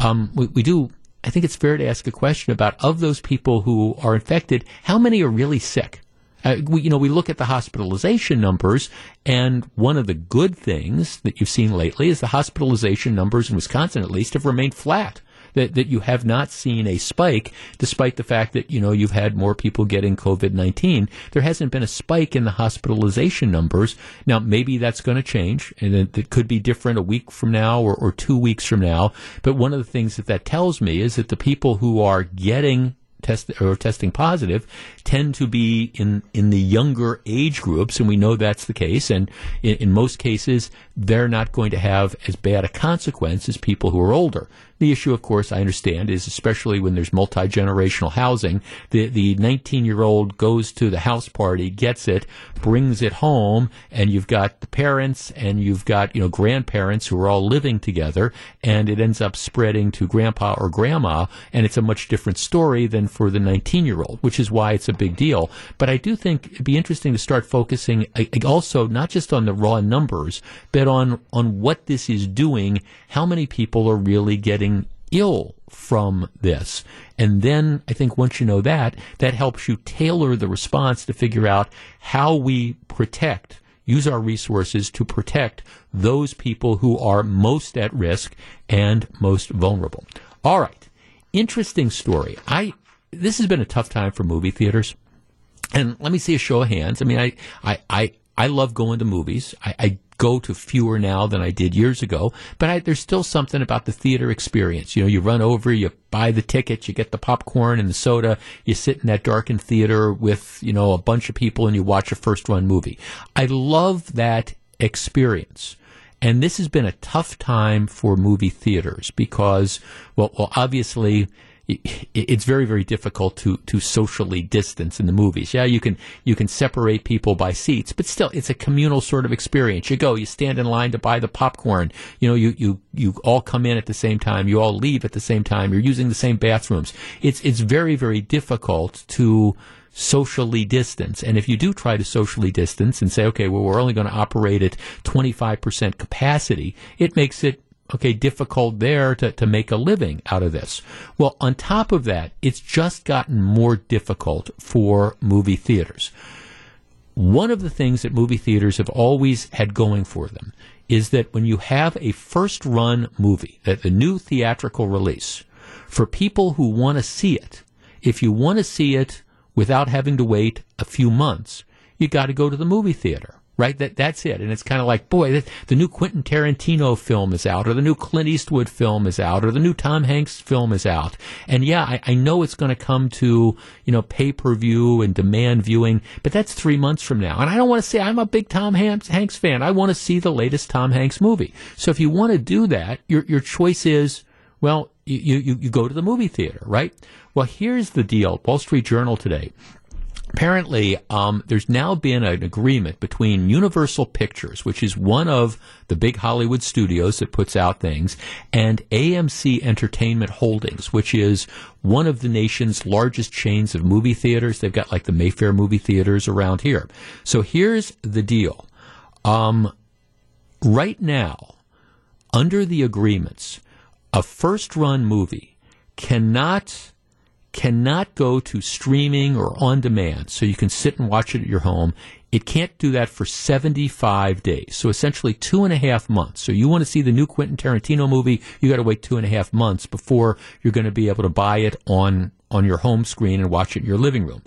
um, we, we do I think it's fair to ask a question about of those people who are infected, how many are really sick? Uh, we, you know, we look at the hospitalization numbers, and one of the good things that you've seen lately is the hospitalization numbers in Wisconsin, at least, have remained flat that, that you have not seen a spike, despite the fact that, you know, you've had more people getting COVID 19. There hasn't been a spike in the hospitalization numbers. Now, maybe that's going to change, and it, it, could be different a week from now or, or two weeks from now. But one of the things that that tells me is that the people who are getting test or testing positive tend to be in in the younger age groups, and we know that's the case. And in, in most cases, they're not going to have as bad a consequence as people who are older. The issue, of course, I understand, is especially when there's multi generational housing. The the 19 year old goes to the house party, gets it, brings it home, and you've got the parents and you've got you know grandparents who are all living together, and it ends up spreading to grandpa or grandma, and it's a much different story than for the 19 year old, which is why it's a big deal. But I do think it'd be interesting to start focusing also not just on the raw numbers, but on on what this is doing, how many people are really getting ill from this. And then I think once you know that, that helps you tailor the response to figure out how we protect, use our resources to protect those people who are most at risk and most vulnerable. All right. Interesting story. I, this has been a tough time for movie theaters. And let me see a show of hands. I mean, I, I, I, I love going to movies. I, I go to fewer now than I did years ago, but I, there's still something about the theater experience. You know, you run over, you buy the ticket, you get the popcorn and the soda, you sit in that darkened theater with, you know, a bunch of people and you watch a first run movie. I love that experience. And this has been a tough time for movie theaters because, well, well obviously, it's very very difficult to to socially distance in the movies. Yeah, you can you can separate people by seats, but still it's a communal sort of experience. You go, you stand in line to buy the popcorn. You know, you you you all come in at the same time. You all leave at the same time. You're using the same bathrooms. It's it's very very difficult to socially distance. And if you do try to socially distance and say, okay, well, we're only going to operate at 25% capacity, it makes it okay, difficult there to, to make a living out of this. Well, on top of that, it's just gotten more difficult for movie theaters. One of the things that movie theaters have always had going for them is that when you have a first run movie, that the new theatrical release, for people who want to see it, if you want to see it without having to wait a few months, you got to go to the movie theater right? That that's it. And it's kind of like, boy, the new Quentin Tarantino film is out, or the new Clint Eastwood film is out, or the new Tom Hanks film is out. And yeah, I, I know it's going to come to you know pay per view and demand viewing, but that's three months from now. And I don't want to say I'm a big Tom Hanks, Hanks fan. I want to see the latest Tom Hanks movie. So if you want to do that, your your choice is well, you, you, you go to the movie theater, right? Well, here's the deal. Wall Street Journal today apparently um, there's now been an agreement between Universal Pictures, which is one of the big Hollywood studios that puts out things, and AMC Entertainment Holdings, which is one of the nation's largest chains of movie theaters. They've got like the Mayfair movie theaters around here. So here's the deal. Um, right now, under the agreements, a first run movie cannot cannot go to streaming or on demand, so you can sit and watch it at your home. It can't do that for 75 days. So essentially two and a half months. So you want to see the new Quentin Tarantino movie, you got to wait two and a half months before you're going to be able to buy it on, on your home screen and watch it in your living room.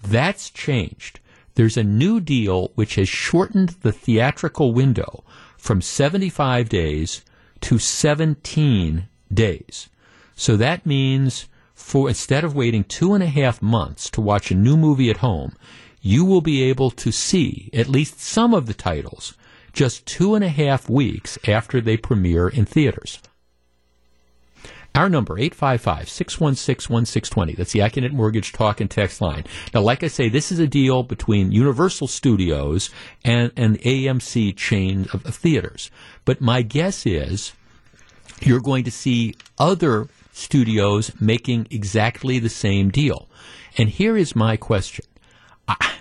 That's changed. There's a new deal which has shortened the theatrical window from 75 days to 17 days. So that means for instead of waiting two and a half months to watch a new movie at home, you will be able to see at least some of the titles just two and a half weeks after they premiere in theaters. Our number, 855-616-1620. That's the Accunet Mortgage Talk and Text line. Now, like I say, this is a deal between Universal Studios and an AMC chain of, of theaters. But my guess is you're going to see other studios making exactly the same deal. And here is my question. I,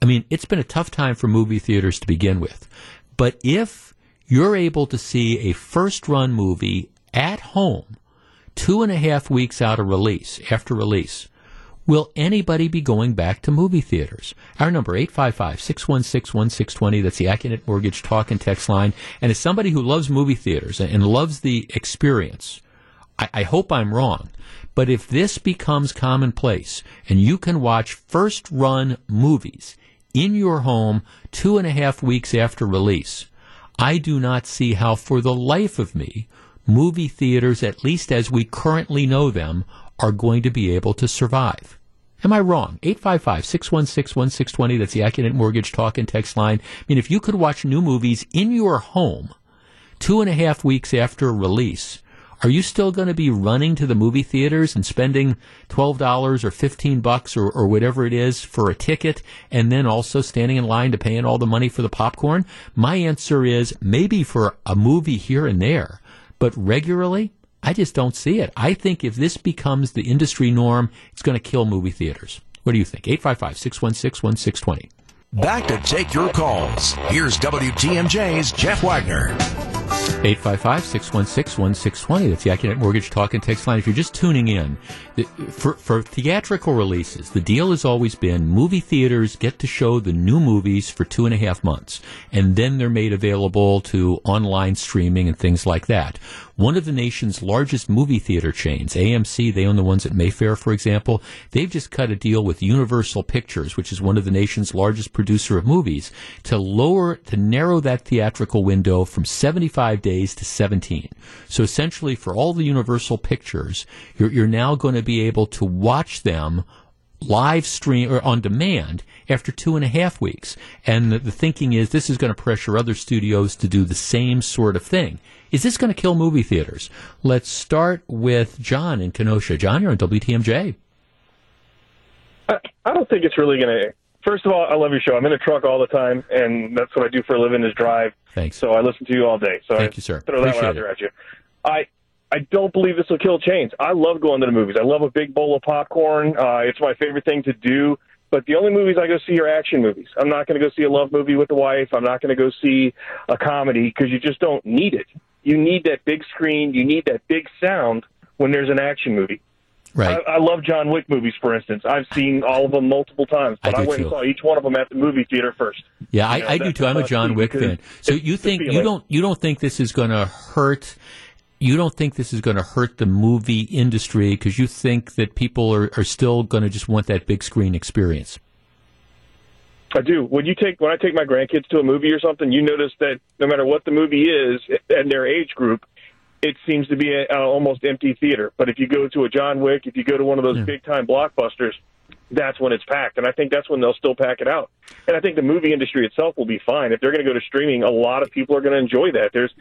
I mean, it's been a tough time for movie theaters to begin with. But if you're able to see a first run movie at home two and a half weeks out of release, after release, will anybody be going back to movie theaters? Our number, 855-616-1620. That's the Accunet Mortgage talk and text line. And as somebody who loves movie theaters and loves the experience, I, I hope I'm wrong. But if this becomes commonplace and you can watch first run movies in your home two and a half weeks after release, I do not see how for the life of me movie theaters, at least as we currently know them, are going to be able to survive. Am I wrong? 855-616-1620. That's the Accunet Mortgage talk and text line. I mean, if you could watch new movies in your home two and a half weeks after release, are you still going to be running to the movie theaters and spending $12 or 15 bucks or, or whatever it is for a ticket and then also standing in line to pay in all the money for the popcorn? My answer is maybe for a movie here and there, but regularly, I just don't see it. I think if this becomes the industry norm, it's going to kill movie theaters. What do you think? 855 616 1620. Back to take your calls. Here's WTMJ's Jeff Wagner. 855-616-1620. That's the Accunet Mortgage Talk and Text line. If you're just tuning in, for, for theatrical releases, the deal has always been movie theaters get to show the new movies for two and a half months, and then they're made available to online streaming and things like that. One of the nation's largest movie theater chains, AMC, they own the ones at Mayfair, for example, they've just cut a deal with Universal Pictures, which is one of the nation's largest producer of movies, to lower, to narrow that theatrical window from 75 days to 17. So essentially, for all the Universal Pictures, you're, you're now going to be able to watch them live stream or on demand after two and a half weeks. And the, the thinking is this is going to pressure other studios to do the same sort of thing. Is this going to kill movie theaters? Let's start with John in Kenosha. John, you're on WTMJ. I, I don't think it's really going to. First of all, I love your show. I'm in a truck all the time, and that's what I do for a living is drive. Thanks. So I listen to you all day. So Thank I you, sir. Throw that Appreciate one out there at you. I I don't believe this will kill chains. I love going to the movies. I love a big bowl of popcorn. Uh, it's my favorite thing to do. But the only movies I go see are action movies. I'm not going to go see a love movie with the wife. I'm not going to go see a comedy because you just don't need it. You need that big screen. You need that big sound when there's an action movie. Right. I, I love John Wick movies, for instance. I've seen all of them multiple times, but I I, went too. and saw each one of them at the movie theater first. Yeah, I, You know, I do too. I'm a John Wick fan. So you think you don't you don't think this is going to hurt? You don't think this is going to hurt the movie industry because you think that people are, are still going to just want that big screen experience. I do. When you take when I take my grandkids to a movie or something, you notice that no matter what the movie is and their age group, it seems to be an almost empty theater. But if you go to a John Wick, if you go to one of those Yeah. big time blockbusters, that's when it's packed. And I think that's when they'll still pack it out. And I think the movie industry itself will be fine. If they're going to go to streaming, a lot of people are going to enjoy that. There's,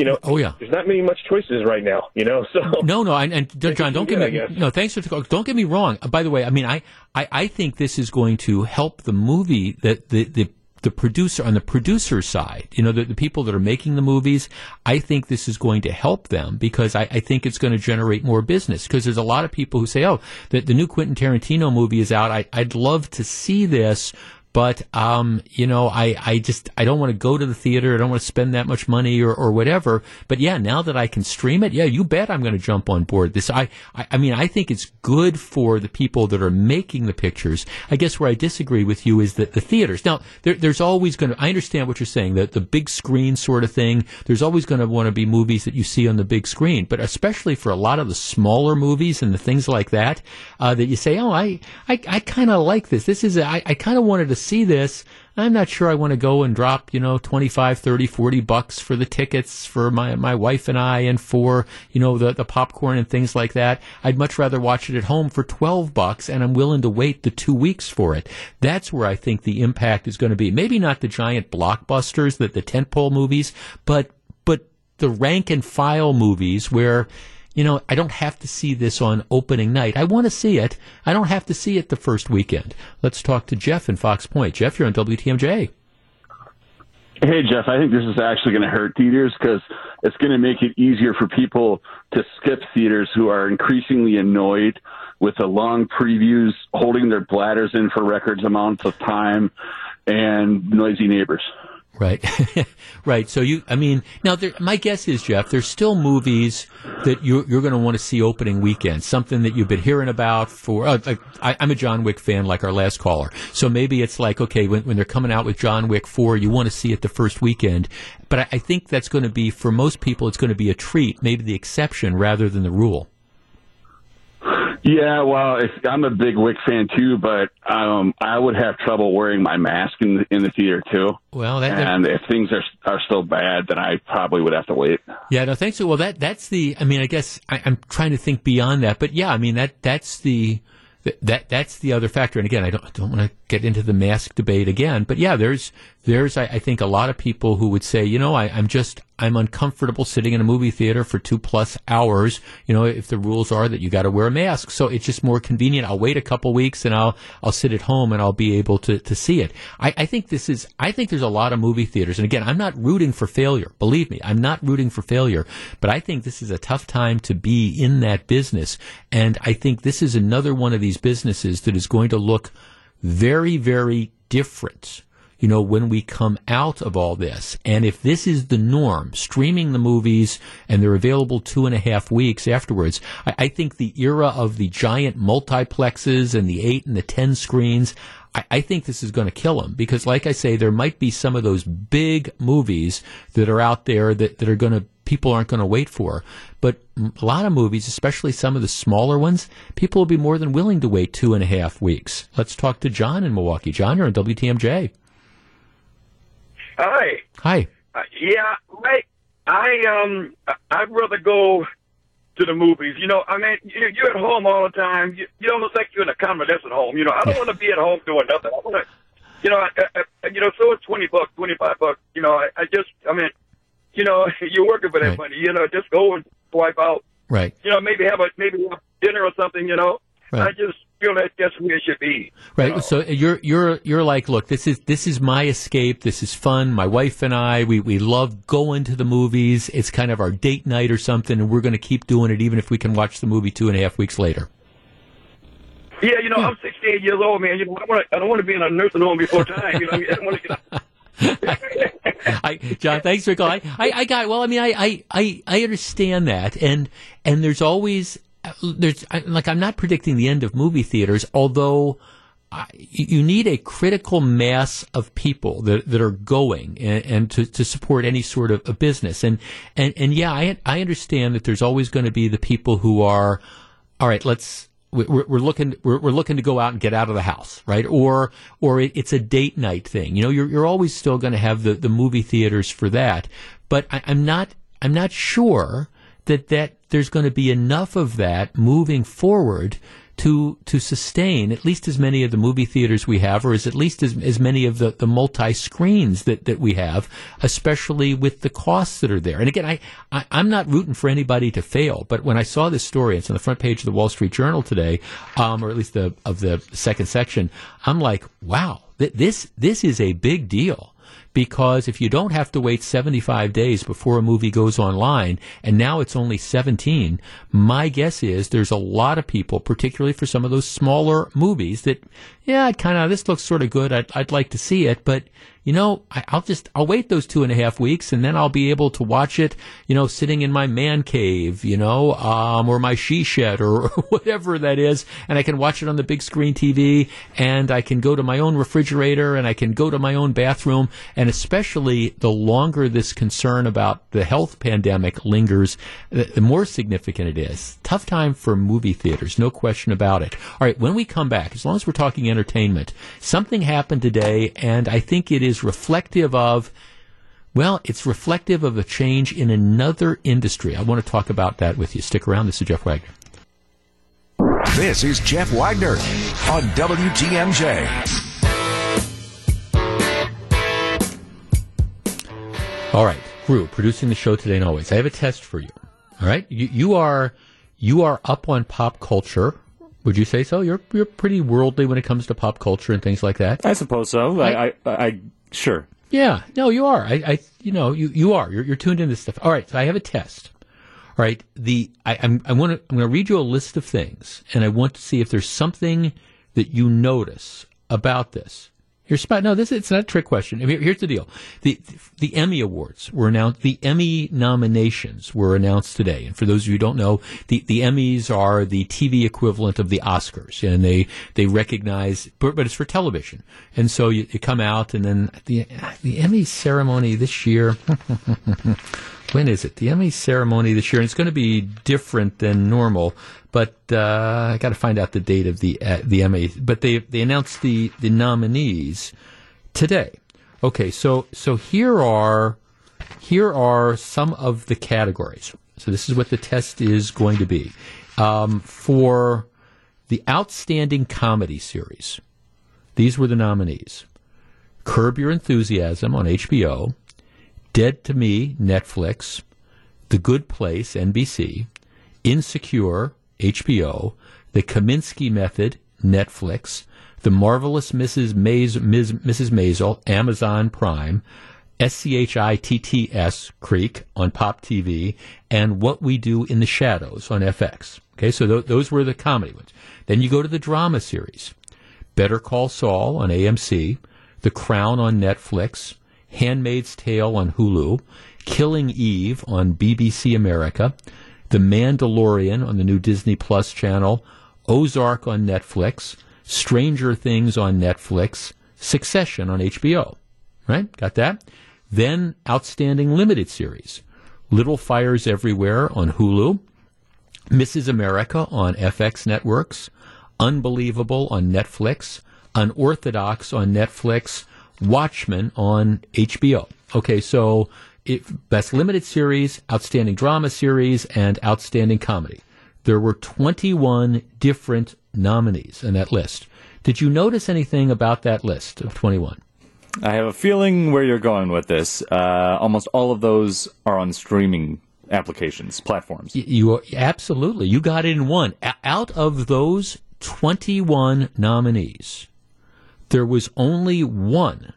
you know, Oh yeah. there's not many much choices right now, you know. *laughs* So No, no, and, and John, don't get me no. Thanks for the, don't get me wrong. Uh, By the way, I mean I, I, I think this is going to help the movie that the, the the producer on the producer side. You know, the, the people that are making the movies. I think this is going to help them because I, I think it's going to generate more business. Because there's a lot of people who say, "Oh, the, the new Quentin Tarantino movie is out. I, I'd love to see this." But um, you know, I, I just I don't want to go to the theater. I don't want to spend that much money or, or whatever. But yeah, now that I can stream it, yeah, you bet I'm going to jump on board. This I, I I mean I think it's good for the people that are making the pictures. I guess where I disagree with you is that the theaters. Now there, there's always going to. I understand what you're saying. That the big screen sort of thing. There's always going to want to be movies that you see on the big screen. But especially for a lot of the smaller movies and the things like that, uh, that you say, oh, I I, I kind of like this. This is a, I, I kind of wanted to see this. I'm not sure I want to go and drop, you know, 25, 30, 40 bucks for the tickets for my, my wife and I and for, you know, the, the popcorn and things like that. I'd much rather watch it at home for 12 bucks and I'm willing to wait the two weeks for it. That's where I think the impact is going to be. Maybe not the giant blockbusters, that the tentpole movies, but, but the rank and file movies where, you know, I don't have to see this on opening night. I want to see it. I don't have to see it the first weekend. Let's talk to Jeff in Fox Point. Jeff, you're on WTMJ. Hey, Jeff, I think this is actually going to hurt theaters because it's going to make it easier for people to skip theaters who are increasingly annoyed with the long previews, holding their bladders in for records amounts of time, and noisy neighbors. Right, *laughs* right. So you, I mean, now there, my guess is Jeff, there's still movies that you're, you're going to want to see opening weekend. Something that you've been hearing about for. Uh, I, am a John Wick fan, like our last caller. So maybe it's like, okay, when, when they're coming out with John Wick four, you want to see it the first weekend. But I, I think that's going to be for most people, it's going to be a treat, maybe the exception rather than the rule. Yeah, well, I'm a big Wick fan too, but um, I would have trouble wearing my mask in the, in the theater too. Well, that, and if things are are still bad, then I probably would have to wait. Yeah, no, thanks. Well, that that's the. I mean, I guess I, I'm trying to think beyond that, but yeah, I mean that that's the that that's the other factor. And again, I don't don't want to get into the mask debate again, but yeah, there's there's I, I think a lot of people who would say, you know, I, I'm just I'm uncomfortable sitting in a movie theater for two plus hours. You know, if the rules are that you got to wear a mask, so it's just more convenient. I'll wait a couple weeks and I'll I'll sit at home and I'll be able to to see it. I, I think this is I think there's a lot of movie theaters, and again, I'm not rooting for failure. Believe me, I'm not rooting for failure, but I think this is a tough time to be in that business, and I think this is another one of these businesses that is going to look very, very different you know, when we come out of all this. And if this is the norm, streaming the movies and they're available two and a half weeks afterwards, I, I think the era of the giant multiplexes and the eight and the ten screens, I, I think this is going to kill them because, like I say, there might be some of those big movies that are out there that, that are going to people aren't going to wait for. But a lot of movies, especially some of the smaller ones, people will be more than willing to wait two and a half weeks. Let's talk to John in Milwaukee. John, you're on WTMJ. Hi. Hi. Uh, yeah, I, I um, I'd rather go to the movies. You know, I mean, you're at home all the time. You, you almost like you're in a convalescent home. You know, I don't want to be at home doing nothing. I want to, you know, I, I, you know, so it's twenty bucks, twenty five bucks. You know, I, I just, I mean, you know, *laughs* you're working for that Right. money. You know, just go and swipe out. Right. You know, maybe have a maybe have dinner or something. You know, Right. I just feel that that's where it should be. Right. So you're you're you're like, look, this is this is my escape. This is fun. My wife and I, we we love going to the movies. It's kind of our date night or something, and we're going to keep doing it, even if we can watch the movie two and a half weeks later. Yeah, you know, I'm 68 years old, man. You know, I, wanna, I don't want to be in a nursing home before time. You know, I want to get. *laughs* *laughs* I, John, thanks for calling. I, I got well. I mean, I, I, I, I understand that, and and there's always there's I, like I'm not predicting the end of movie theaters, although. I, you need a critical mass of people that, that are going and, and to, to support any sort of a business. And, and, and yeah, I, I understand that there's always going to be the people who are, all right, let's, we're, we're looking we're, we're looking to go out and get out of the house, right? Or or it, it's a date night thing. You know, you're you're always still going to have the, the movie theaters for that. But I, I'm not I'm not sure that that there's going to be enough of that moving forward to to sustain at least as many of the movie theaters we have, or as at least as, as many of the, the multi screens that, that we have, especially with the costs that are there. And again, I, I I'm not rooting for anybody to fail, but when I saw this story, it's on the front page of the Wall Street Journal today, um, or at least the of the second section, I'm like, wow, th- this this is a big deal because if you don't have to wait 75 days before a movie goes online, and now it's only 17, my guess is there's a lot of people, particularly for some of those smaller movies, that, yeah, kind of, this looks sort of good. I'd, I'd like to see it, but you know, I, will just I'll wait those two and a half weeks, and then I'll be able to watch it, you know, sitting in my man cave, you know, um, or my she shed or *laughs* whatever that is, and I can watch it on the big screen TV, and I can go to my own refrigerator, and I can go to my own bathroom, and especially the longer this concern about the health pandemic lingers, the, the more significant it is. Tough time for movie theaters, no question about it. All right, when we come back, as long as we're talking entertainment, something happened today, and I think it is is reflective of well, it's reflective of a change in another industry. I want to talk about that with you. Stick around. This is Jeff Wagner. This is Jeff Wagner on WTMJ. All right, Gru, producing the show today and always. I have a test for you. All right, you, you are you are up on pop culture. Would you say so? You're you're pretty worldly when it comes to pop culture and things like that. I suppose so. I, I, I, I Sure. Yeah. No, you are. I, I you know, you, you are. You're, you're tuned into this stuff. All right. So I have a test. All right. The I, I'm I want to I'm going to read you a list of things, and I want to see if there's something that you notice about this. Here's spot. No, this it's not a trick question. I mean, here's the deal: the the Emmy Awards were announced. The Emmy nominations were announced today. And for those of you who don't know, the, the Emmys are the TV equivalent of the Oscars, and they they recognize, but, but it's for television. And so you, you come out, and then the the Emmy ceremony this year. *laughs* when is it? The Emmy ceremony this year, and it's going to be different than normal but uh, I got to find out the date of the uh, the Emmy. But they they announced the the nominees today. Okay, so so here are here are some of the categories. So this is what the test is going to be um, for the outstanding comedy series. These were the nominees: Curb Your Enthusiasm on HBO, Dead to Me Netflix, The Good Place NBC, Insecure HBO, The Kominsky Method, Netflix, The Marvelous Mrs. Mays, Ms., Mrs. Maisel, Amazon Prime, Schitt's Creek on Pop TV, and What We Do in the Shadows on FX. Okay, so th- those were the comedy ones. Then you go to the drama series Better Call Saul on AMC, The Crown on Netflix, Handmaid's Tale on Hulu, Killing Eve on BBC America, the Mandalorian on the new Disney Plus channel, Ozark on Netflix, Stranger Things on Netflix, Succession on HBO. Right? Got that? Then Outstanding Limited Series, Little Fires Everywhere on Hulu, Mrs. America on FX Networks, Unbelievable on Netflix, Unorthodox on Netflix, Watchmen on HBO. Okay, so it, Best Limited Series, Outstanding Drama Series, and Outstanding Comedy. There were 21 different nominees in that list. Did you notice anything about that list of 21? I have a feeling where you're going with this. Uh, almost all of those are on streaming applications, platforms. You, you absolutely. You got it in one. A- out of those 21 nominees, there was only one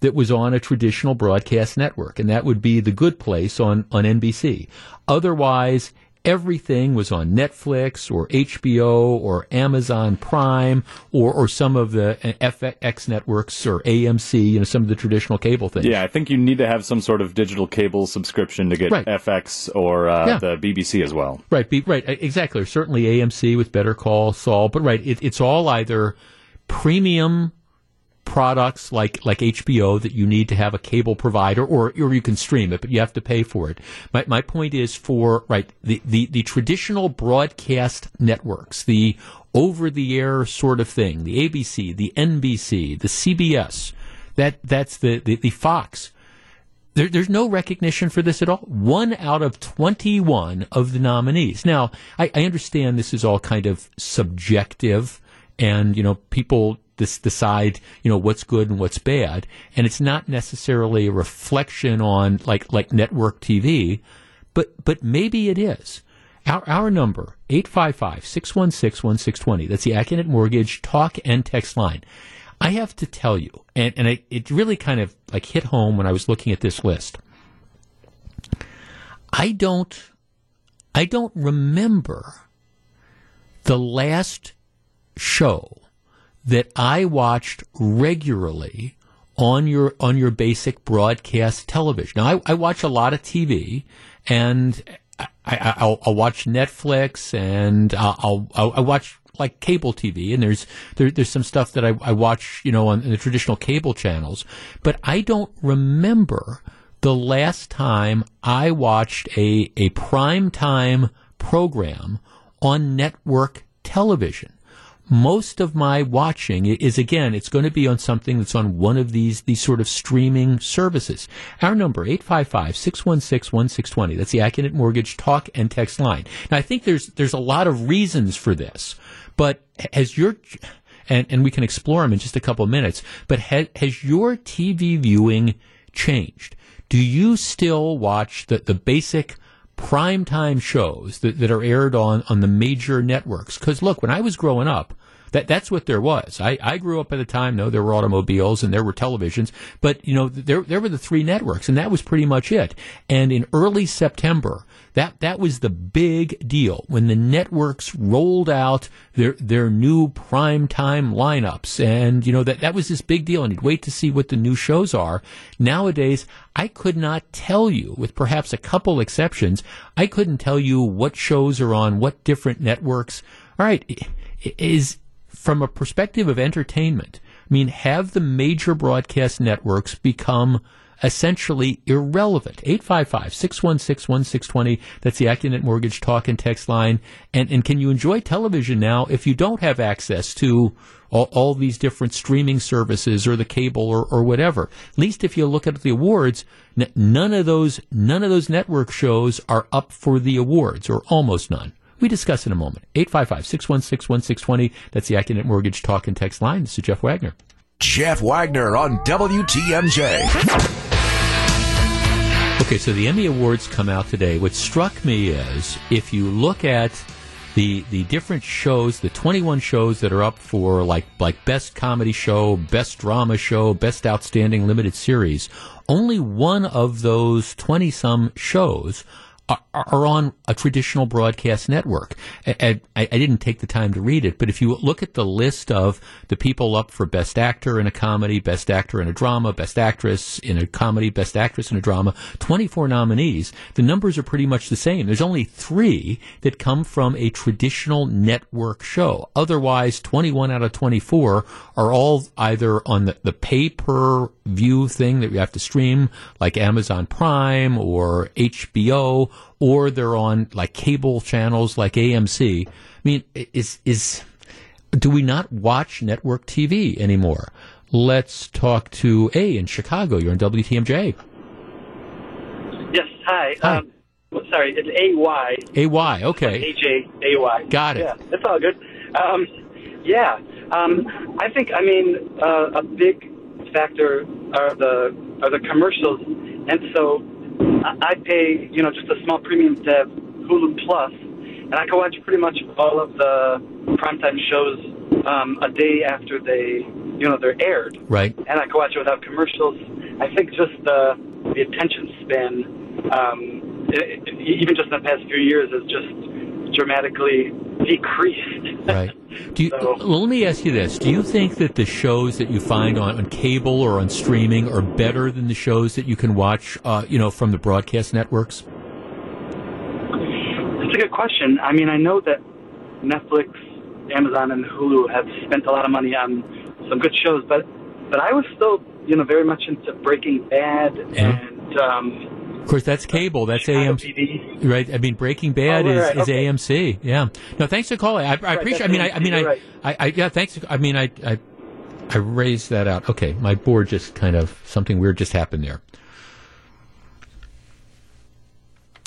that was on a traditional broadcast network, and that would be The Good Place on, on NBC. Otherwise, everything was on Netflix or HBO or Amazon Prime or, or some of the FX networks or AMC, you know, some of the traditional cable things. Yeah, I think you need to have some sort of digital cable subscription to get right. FX or uh, yeah. the BBC as well. Right, be, right, exactly. Certainly AMC with Better Call Saul, but right, it, it's all either premium products like like HBO that you need to have a cable provider or or you can stream it, but you have to pay for it. My my point is for right the the, the traditional broadcast networks, the over the air sort of thing, the ABC, the NBC, the CBS, that that's the the, the Fox. There, there's no recognition for this at all. One out of 21 of the nominees. Now, I, I understand this is all kind of subjective, and you know people this decide you know what's good and what's bad. And it's not necessarily a reflection on like like network TV but but maybe it is. Our our number 855-616-1620 that's the Accunet Mortgage talk and text line. I have to tell you, and, and it, it really kind of like hit home when I was looking at this list. I don't, I don't remember the last show that I watched regularly on your on your basic broadcast television. Now, I, I watch a lot of TV, and I, will watch Netflix, and I'll, I'll I watch like cable TV, and there's there, there's some stuff that I, I watch, you know, on the traditional cable channels, but I don't remember the last time I watched a a prime time program on network television most of my watching is again, it's going to be on something that's on one of these these sort of streaming services. Our number 855-616-1620. That's the Accunet Mortgage talk and text line. Now I think there's there's a lot of reasons for this, but has your and, and we can explore them in just a couple of minutes, but has, has your TV viewing changed? Do you still watch the, the basic primetime shows that, that are aired on, on the major networks. Because look, when I was growing up, that that's what there was. I, I grew up at a time, no, there were automobiles and there were televisions, but you know, there there were the three networks, and that was pretty much it. And in early September, that that was the big deal when the networks rolled out their their new prime time lineups, and you know that that was this big deal. And you'd wait to see what the new shows are. Nowadays, I could not tell you, with perhaps a couple exceptions, I couldn't tell you what shows are on what different networks. All right, is from a perspective of entertainment, I mean, have the major broadcast networks become essentially irrelevant? 855-616-1620. That's the Accunet Mortgage talk and text line. And, and can you enjoy television now if you don't have access to all, all these different streaming services or the cable or, or whatever? At least if you look at the awards, n- none of those, none of those network shows are up for the awards or almost none. We discuss in a moment. 855 616 1620. That's the Accunet Mortgage Talk and Text line. This is Jeff Wagner. Jeff Wagner on WTMJ. Okay, so the Emmy Awards come out today. What struck me is if you look at the the different shows, the 21 shows that are up for like like best comedy show, best drama show, best outstanding limited series, only one of those 20 some shows are on a traditional broadcast network. I, I, I, didn't take the time to read it, but if you look at the list of the people up for Best Actor in a Comedy, Best Actor in a Drama, Best Actress in a Comedy, Best Actress in a Drama, 24 nominees, the numbers are pretty much the same. There's only three that come from a traditional network show. Otherwise, 21 out of 24 are all either on the, the view thing that you have to stream, like Amazon Prime or HBO, or they're on like cable channels like AMC. I mean, is is do we not watch network TV anymore? Let's talk to A in Chicago. You're on WTMJ. Yes. Hi. Hi. Um, sorry, it's A Y. A Y. Okay. A J A Y. Got it. Yeah, that's all good. Um, yeah. Um, I think. I mean, uh, a big factor are the are the commercials, and so I pay, you know, just a small premium to have Hulu Plus, and I can watch pretty much all of the primetime shows um, a day after they, you know, they're aired. Right. And I can watch it without commercials. I think just the the attention span, um, it, it, even just in the past few years, has just dramatically decreased. Right. Do you, so, well, let me ask you this: Do you think that the shows that you find on, on cable or on streaming are better than the shows that you can watch, uh, you know, from the broadcast networks? That's a good question. I mean, I know that Netflix, Amazon, and Hulu have spent a lot of money on some good shows, but but I was still, you know, very much into Breaking Bad yeah. and. Um, of course, that's cable. That's AMC, right? I mean, Breaking Bad oh, right, is, okay. AMC. Yeah. No, thanks for calling. I, I right, appreciate. I mean, I, I mean, I, right. I, I, yeah. Thanks. I mean, I, I, I raised that out. Okay, my board just kind of something weird just happened there.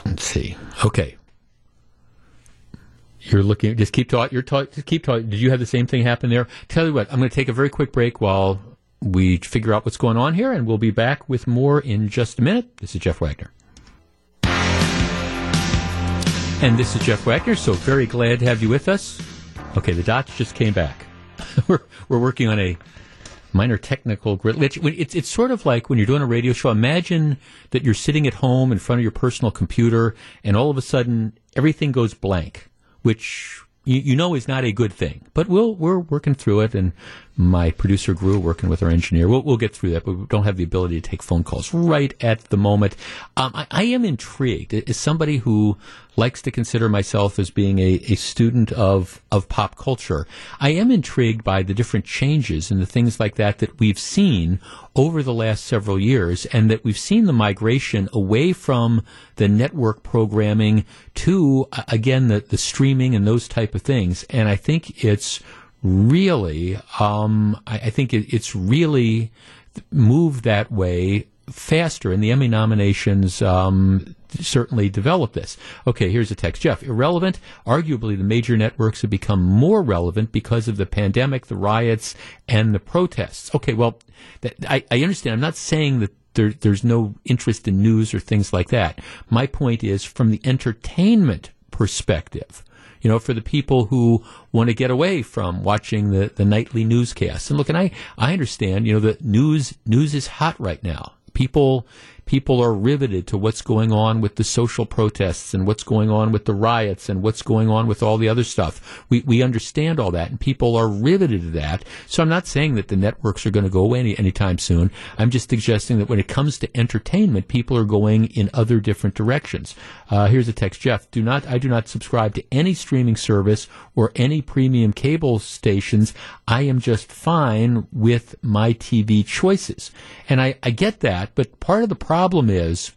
Let's see. Okay. You're looking. Just keep talking. You're talking. Just keep talking. Did you have the same thing happen there? Tell you what. I'm going to take a very quick break while we figure out what's going on here, and we'll be back with more in just a minute. This is Jeff Wagner. And this is Jeff Wagner, so very glad to have you with us. Okay, the dots just came back. *laughs* we're, we're working on a minor technical glitch. It's it's sort of like when you're doing a radio show. Imagine that you're sitting at home in front of your personal computer, and all of a sudden everything goes blank, which you, you know is not a good thing. But we'll we're working through it, and my producer Gru working with our engineer. We'll, we'll get through that, but we don't have the ability to take phone calls right at the moment. Um, I, I, am intrigued. As somebody who likes to consider myself as being a, a student of, of pop culture, I am intrigued by the different changes and the things like that that we've seen over the last several years and that we've seen the migration away from the network programming to, again, the, the streaming and those type of things. And I think it's really, um, I, I, think it, it's really moved that way faster, and the Emmy nominations um, certainly developed this. Okay, here's a text. Jeff, irrelevant. Arguably, the major networks have become more relevant because of the pandemic, the riots, and the protests. Okay, well, I, I understand. I'm not saying that there, there's no interest in news or things like that. My point is, from the entertainment perspective, you know, for the people who want to get away from watching the, the nightly newscasts. And look, and I, I understand, you know, the news, news is hot right now. People, people are riveted to what's going on with the social protests and what's going on with the riots and what's going on with all the other stuff. We, we understand all that and people are riveted to that. So I'm not saying that the networks are going to go away any, anytime soon. I'm just suggesting that when it comes to entertainment, people are going in other different directions. Uh, here's a text, Jeff. Do not, I do not subscribe to any streaming service or any premium cable stations. I am just fine with my TV choices. And I, I get that, but part of the problem is,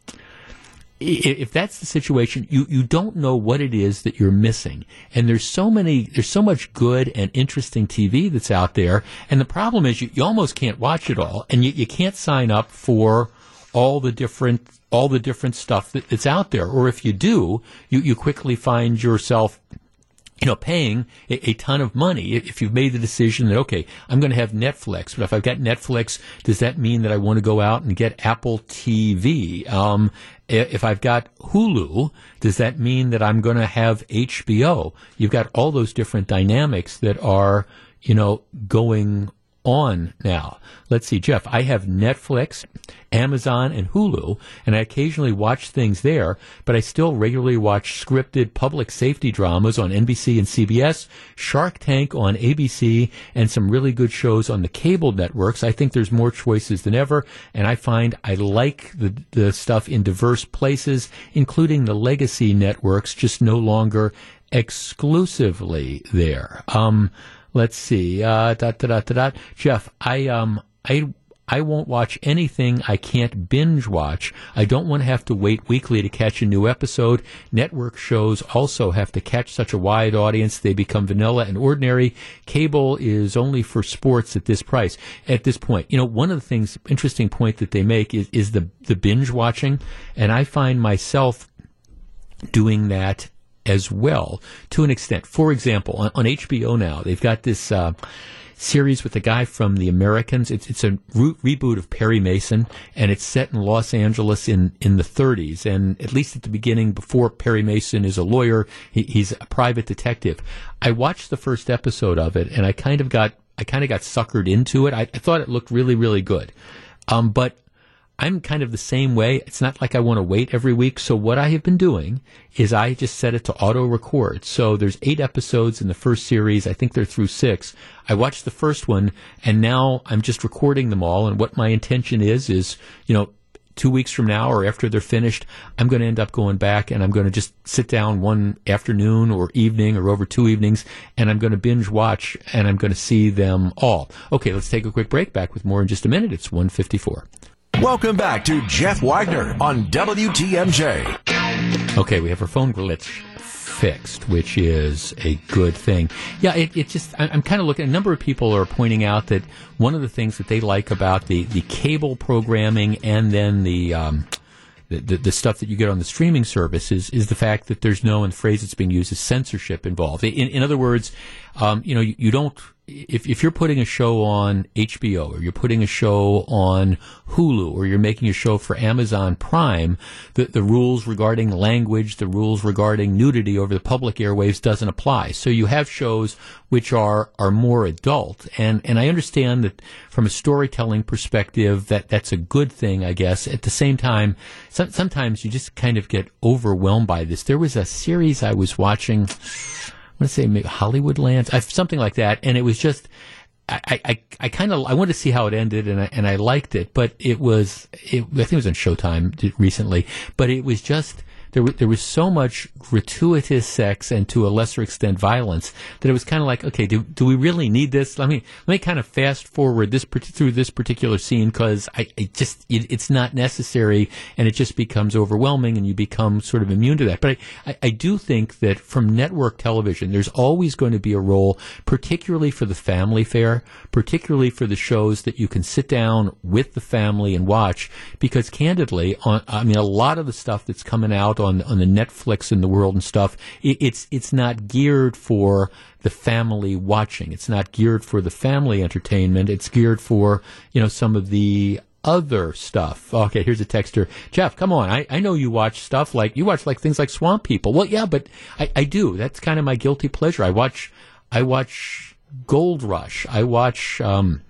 if that's the situation, you, you don't know what it is that you're missing. And there's so many, there's so much good and interesting TV that's out there. And the problem is you, you almost can't watch it all and you, you can't sign up for all the different, all the different stuff that, that's out there. Or if you do, you, you quickly find yourself you know, paying a, a, ton of money. If you've made the decision that, okay, I'm going to have Netflix, but if I've got Netflix, does that mean that I want to go out and get Apple TV? Um, if I've got Hulu, does that mean that I'm going to have HBO? You've got all those different dynamics that are, you know, going on now. Let's see, Jeff, I have Netflix, Amazon, and Hulu, and I occasionally watch things there, but I still regularly watch scripted public safety dramas on NBC and CBS, Shark Tank on ABC, and some really good shows on the cable networks. I think there's more choices than ever, and I find I like the, the stuff in diverse places, including the legacy networks, just no longer exclusively there. Um, Let's see. Uh, dot, dot, dot, dot. Jeff, I um, I I won't watch anything I can't binge watch. I don't want to have to wait weekly to catch a new episode. Network shows also have to catch such a wide audience. They become vanilla and ordinary. Cable is only for sports at this price, at this point. You know, one of the things, interesting point that they make is, is the, the binge watching. And I find myself doing that as well to an extent. For example, on, on HBO now, they've got this uh, series with the guy from The Americans. It's, it's a re- reboot of Perry Mason, and it's set in Los Angeles in, in the 30s. And at least at the beginning, before Perry Mason is a lawyer, he, he's a private detective. I watched the first episode of it, and I kind of got I kind of got suckered into it. I, I thought it looked really, really good. Um, but I'm kind of the same way. It's not like I want to wait every week. So what I have been doing is I just set it to auto record. So there's eight episodes in the first series. I think they're through six. I watched the first one and now I'm just recording them all. And what my intention is, is, you know, two weeks from now or after they're finished, I'm going to end up going back and I'm going to just sit down one afternoon or evening or over two evenings and I'm going to binge watch and I'm going to see them all. Okay, let's take a quick break. Back with more in just a minute. It's 154. Welcome back to Jeff Wagner on WTMJ. Okay, we have our phone glitch fixed, which is a good thing. Yeah, it, it just, I'm kind of looking, a number of people are pointing out that one of the things that they like about the, the cable programming and then the, um, the, the, the, stuff that you get on the streaming service is, is the fact that there's no, and the phrase that's being used is censorship involved. In, in other words, um, you know, you, you, don't if, if you're putting a show on HBO or you're putting a show on Hulu or you're making a show for Amazon Prime, the, the rules regarding language, the rules regarding nudity over the public airwaves doesn't apply. So you have shows which are, are more adult. And, and I understand that from a storytelling perspective that that's a good thing, I guess. At the same time, some, sometimes you just kind of get overwhelmed by this. There was a series I was watching want to say maybe Hollywoodlands, uh, something like that. And it was just, I, I, I kind of, I wanted to see how it ended and I, and I liked it, but it was, it, I think it was on Showtime recently, but it was just, there, there was so much gratuitous sex and to a lesser extent violence that it was kind of like, okay, do, do we really need this? Let me let me kind of fast forward this through this particular scene because I, I, just it, it's not necessary and it just becomes overwhelming and you become sort of immune to that. But I, I, I do think that from network television, there's always going to be a role, particularly for the family fare, particularly for the shows that you can sit down with the family and watch. Because candidly, on, I mean, a lot of the stuff that's coming out on on the Netflix in the world and stuff, it, it's it's not geared for the family watching. It's not geared for the family entertainment. It's geared for you know some of the other stuff. Okay, here's a texter. Jeff, come on. I, I know you watch stuff like you watch like things like Swamp People. Well, yeah, but I, I do. That's kind of my guilty pleasure. I watch I watch Gold Rush. I watch um,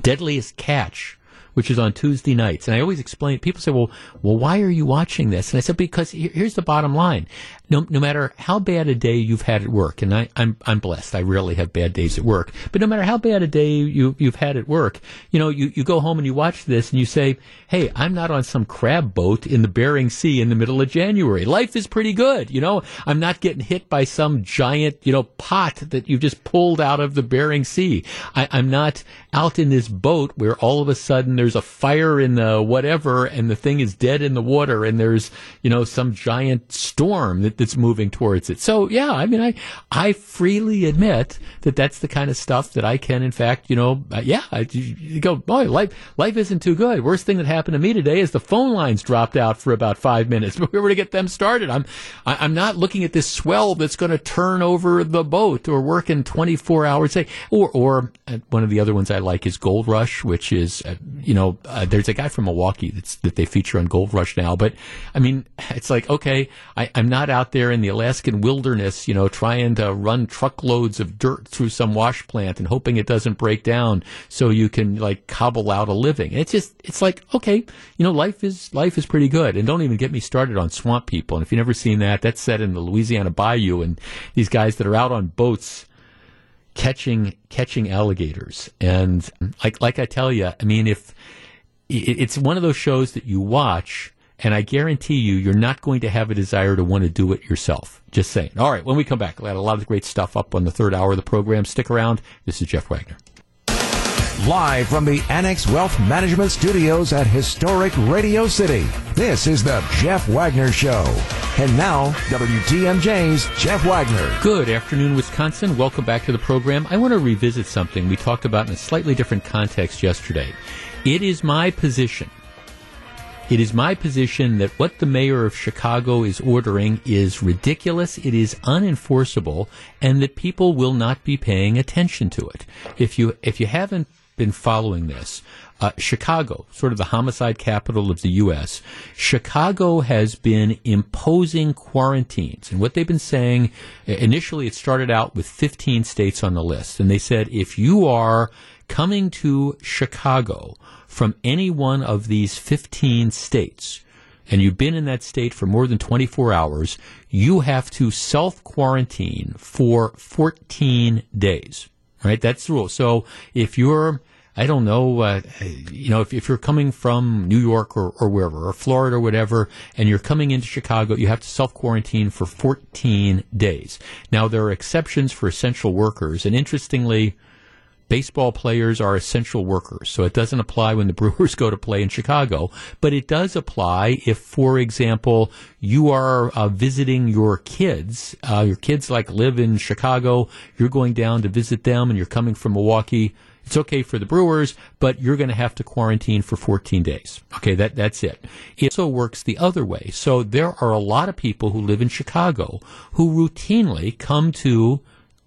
Deadliest Catch which is on Tuesday nights. And I always explain, people say, well, well, why are you watching this? And I said, because here's the bottom line. No, no matter how bad a day you've had at work, and I, I'm, I'm blessed. I rarely have bad days at work, but no matter how bad a day you, you've had at work, you know, you, you go home and you watch this and you say, hey, I'm not on some crab boat in the Bering Sea in the middle of January. Life is pretty good. You know, I'm not getting hit by some giant, you know, pot that you've just pulled out of the Bering Sea. I, I'm not out in this boat where all of a sudden there's a fire in the whatever and the thing is dead in the water and there's, you know, some giant storm that, that's moving towards it. So yeah, I mean, I, I freely admit that that's the kind of stuff that I can, in fact, you know, uh, yeah, I, you go, boy, life, life isn't too good. Worst thing that happened to me today is the phone lines dropped out for about five minutes, but we were to get them started. I'm, I, am i am not looking at this swell that's going to turn over the boat or work in 24 hours or, or uh, one of the other ones I like is Gold Rush, which is, uh, you know, uh, there's a guy from Milwaukee that's, that they feature on Gold Rush now. But I mean, *laughs* it's like, okay, I, I'm not out there in the Alaskan wilderness, you know, trying to run truckloads of dirt through some wash plant and hoping it doesn't break down so you can like cobble out a living. And It's just, it's like, okay, you know, life is, life is pretty good. And don't even get me started on swamp people. And if you've never seen that, that's set in the Louisiana Bayou and these guys that are out on boats catching catching alligators. And like like I tell you, I mean, if it's one of those shows that you watch, and I guarantee you, you're not going to have a desire to want to do it yourself. Just saying. All right, when we come back, we had a lot of great stuff up on the third hour of the program. Stick around. This is Jeff Wagner. Live from the Annex Wealth Management Studios at historic Radio City, this is the Jeff Wagner Show. And now, WTMJ's Jeff Wagner. Good afternoon, Wisconsin. Welcome back to the program. I want to revisit something we talked about in a slightly different context yesterday. It is my position. It is my position that what the mayor of Chicago is ordering is ridiculous, it is unenforceable, and that people will not be paying attention to it. If you if you haven't been following this. Uh, Chicago, sort of the homicide capital of the U.S., Chicago has been imposing quarantines. And what they've been saying, initially it started out with 15 states on the list. And they said if you are coming to Chicago from any one of these 15 states, and you've been in that state for more than 24 hours, you have to self quarantine for 14 days. Right? That's the rule. So if you're, I don't know, uh, you know, if, if you're coming from New York or, or wherever, or Florida or whatever, and you're coming into Chicago, you have to self quarantine for 14 days. Now, there are exceptions for essential workers, and interestingly, baseball players are essential workers, so it doesn't apply when the *laughs* Brewers go to play in Chicago, but it does apply if, for example, you are uh, visiting your kids. Uh, your kids like live in Chicago, you're going down to visit them, and you're coming from Milwaukee. It's okay for the Brewers, but you're going to have to quarantine for 14 days. Okay, that that's it. It also works the other way. So there are a lot of people who live in Chicago who routinely come to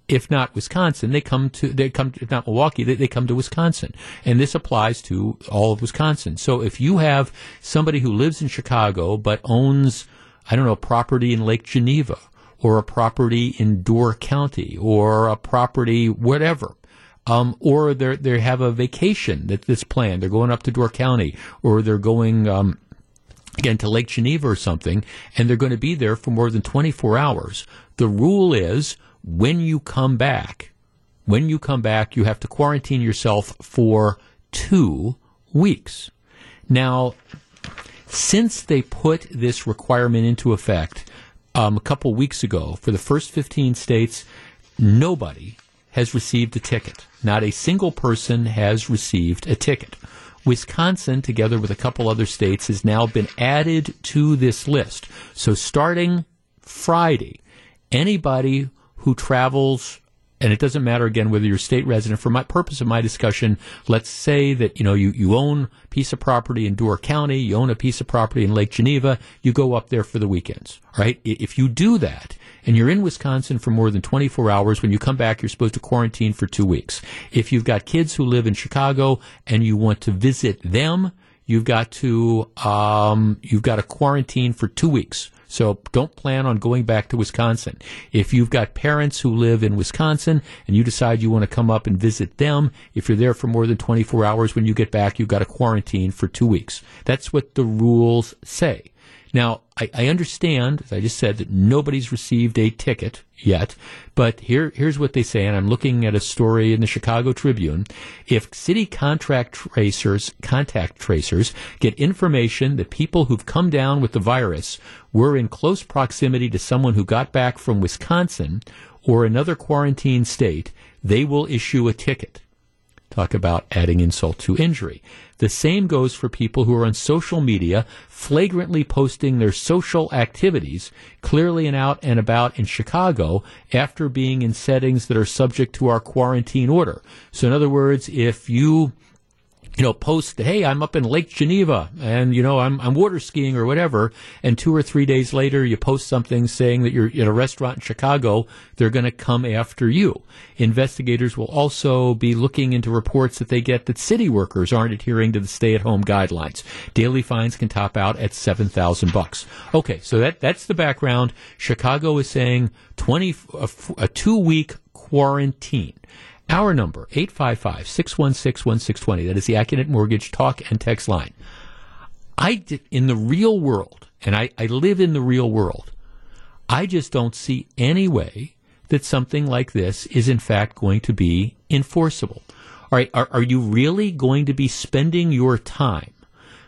if not Wisconsin, they come to they come if not Milwaukee, they, they come to Wisconsin, and this applies to all of Wisconsin. So if you have somebody who lives in Chicago but owns, I don't know, property in Lake Geneva or a property in Door County or a property whatever. Um, or they they have a vacation that, that's planned. They're going up to Door County, or they're going um, again to Lake Geneva or something, and they're going to be there for more than 24 hours. The rule is when you come back, when you come back, you have to quarantine yourself for two weeks. Now, since they put this requirement into effect um, a couple weeks ago for the first 15 states, nobody has received a ticket. Not a single person has received a ticket. Wisconsin, together with a couple other states, has now been added to this list. So starting Friday, anybody who travels and it doesn't matter again whether you're a state resident. For my purpose of my discussion, let's say that you know you, you own a piece of property in Door County, you own a piece of property in Lake Geneva, you go up there for the weekends, right? If you do that and you're in Wisconsin for more than 24 hours, when you come back, you're supposed to quarantine for two weeks. If you've got kids who live in Chicago and you want to visit them, you've got to um, you've got to quarantine for two weeks. So don't plan on going back to Wisconsin. If you've got parents who live in Wisconsin and you decide you want to come up and visit them, if you're there for more than 24 hours, when you get back, you've got to quarantine for two weeks. That's what the rules say. Now, I, I, understand, as I just said, that nobody's received a ticket yet, but here, here's what they say, and I'm looking at a story in the Chicago Tribune. If city contract tracers, contact tracers, get information that people who've come down with the virus were in close proximity to someone who got back from Wisconsin or another quarantine state, they will issue a ticket. Talk about adding insult to injury. The same goes for people who are on social media flagrantly posting their social activities clearly and out and about in Chicago after being in settings that are subject to our quarantine order. So in other words, if you you know, post, hey, I'm up in Lake Geneva and, you know, I'm, I'm water skiing or whatever. And two or three days later, you post something saying that you're in a restaurant in Chicago. They're going to come after you. Investigators will also be looking into reports that they get that city workers aren't adhering to the stay at home guidelines. Daily fines can top out at 7,000 bucks. Okay. So that, that's the background. Chicago is saying 20, a, a two week quarantine. Our number, 855 616 1620. That is the Accunet Mortgage talk and text line. I, did, in the real world, and I, I live in the real world, I just don't see any way that something like this is in fact going to be enforceable. All right, are, are you really going to be spending your time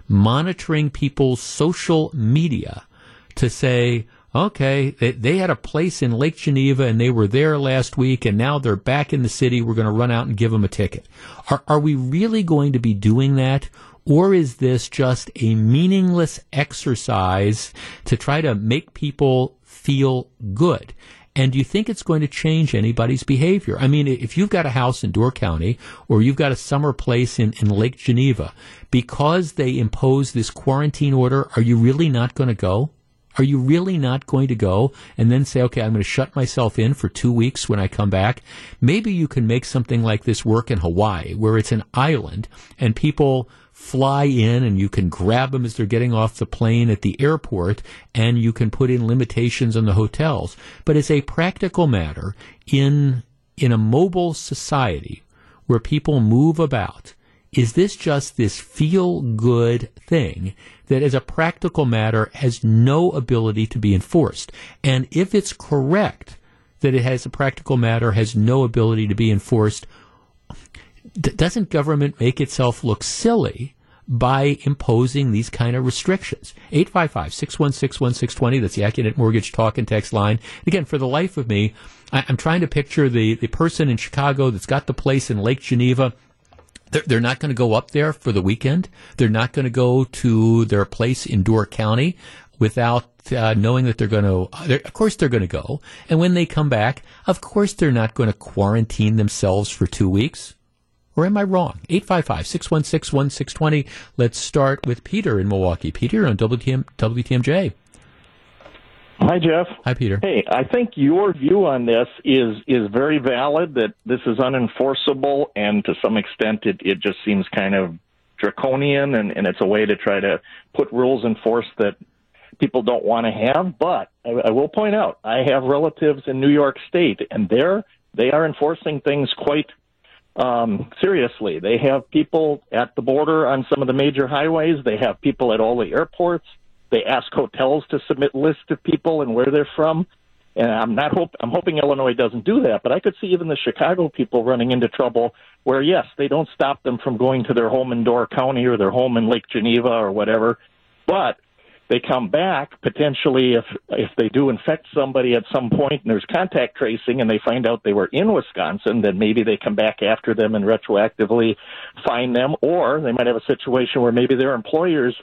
monitoring people's social media to say, okay, they, they, had a place in Lake Geneva and they were there last week and now they're back in the city. We're going to run out and give them a ticket. Are, are we really going to be doing that? Or is this just a meaningless exercise to try to make people feel good? And do you think it's going to change anybody's behavior? I mean, if you've got a house in Door County or you've got a summer place in, in Lake Geneva, because they impose this quarantine order, are you really not going to go? Are you really not going to go and then say, okay, I'm going to shut myself in for two weeks when I come back? Maybe you can make something like this work in Hawaii, where it's an island and people fly in and you can grab them as they're getting off the plane at the airport and you can put in limitations on the hotels. But as a practical matter, in, in a mobile society where people move about, is this just this feel good thing that as a practical matter has no ability to be enforced. And if it's correct that it has a practical matter has no ability to be enforced, doesn't government make itself look silly by imposing these kind of restrictions. 855-616-1620, that's the Accunet Mortgage Talk and Text line. Again, for the life of me, I, am trying to picture the, the person in Chicago that's got the place in Lake Geneva they're, they're not going to go up there for the weekend. They're not going to go to their place in Door County without uh, knowing that they're going to. Of course, they're going to go. And when they come back, of course, they're not going to quarantine themselves for two weeks. Or am I wrong? 855 616 1620. Let's start with Peter in Milwaukee. Peter on WTM, WTMJ. Hi, Jeff. Hi, Peter. Hey, I think your view on this is is very valid. That this is unenforceable, and to some extent, it it just seems kind of draconian, and, and it's a way to try to put rules in force that people don't want to have. But I, I will point out, I have relatives in New York State, and there they are enforcing things quite um, seriously. They have people at the border on some of the major highways. They have people at all the airports. They ask hotels to submit lists of people and where they're from. And I'm not hope I'm hoping Illinois doesn't do that, but I could see even the Chicago people running into trouble where yes, they don't stop them from going to their home in Door County or their home in Lake Geneva or whatever, but they come back potentially if if they do infect somebody at some point and there's contact tracing and they find out they were in Wisconsin, then maybe they come back after them and retroactively fine them, or they might have a situation where maybe their employers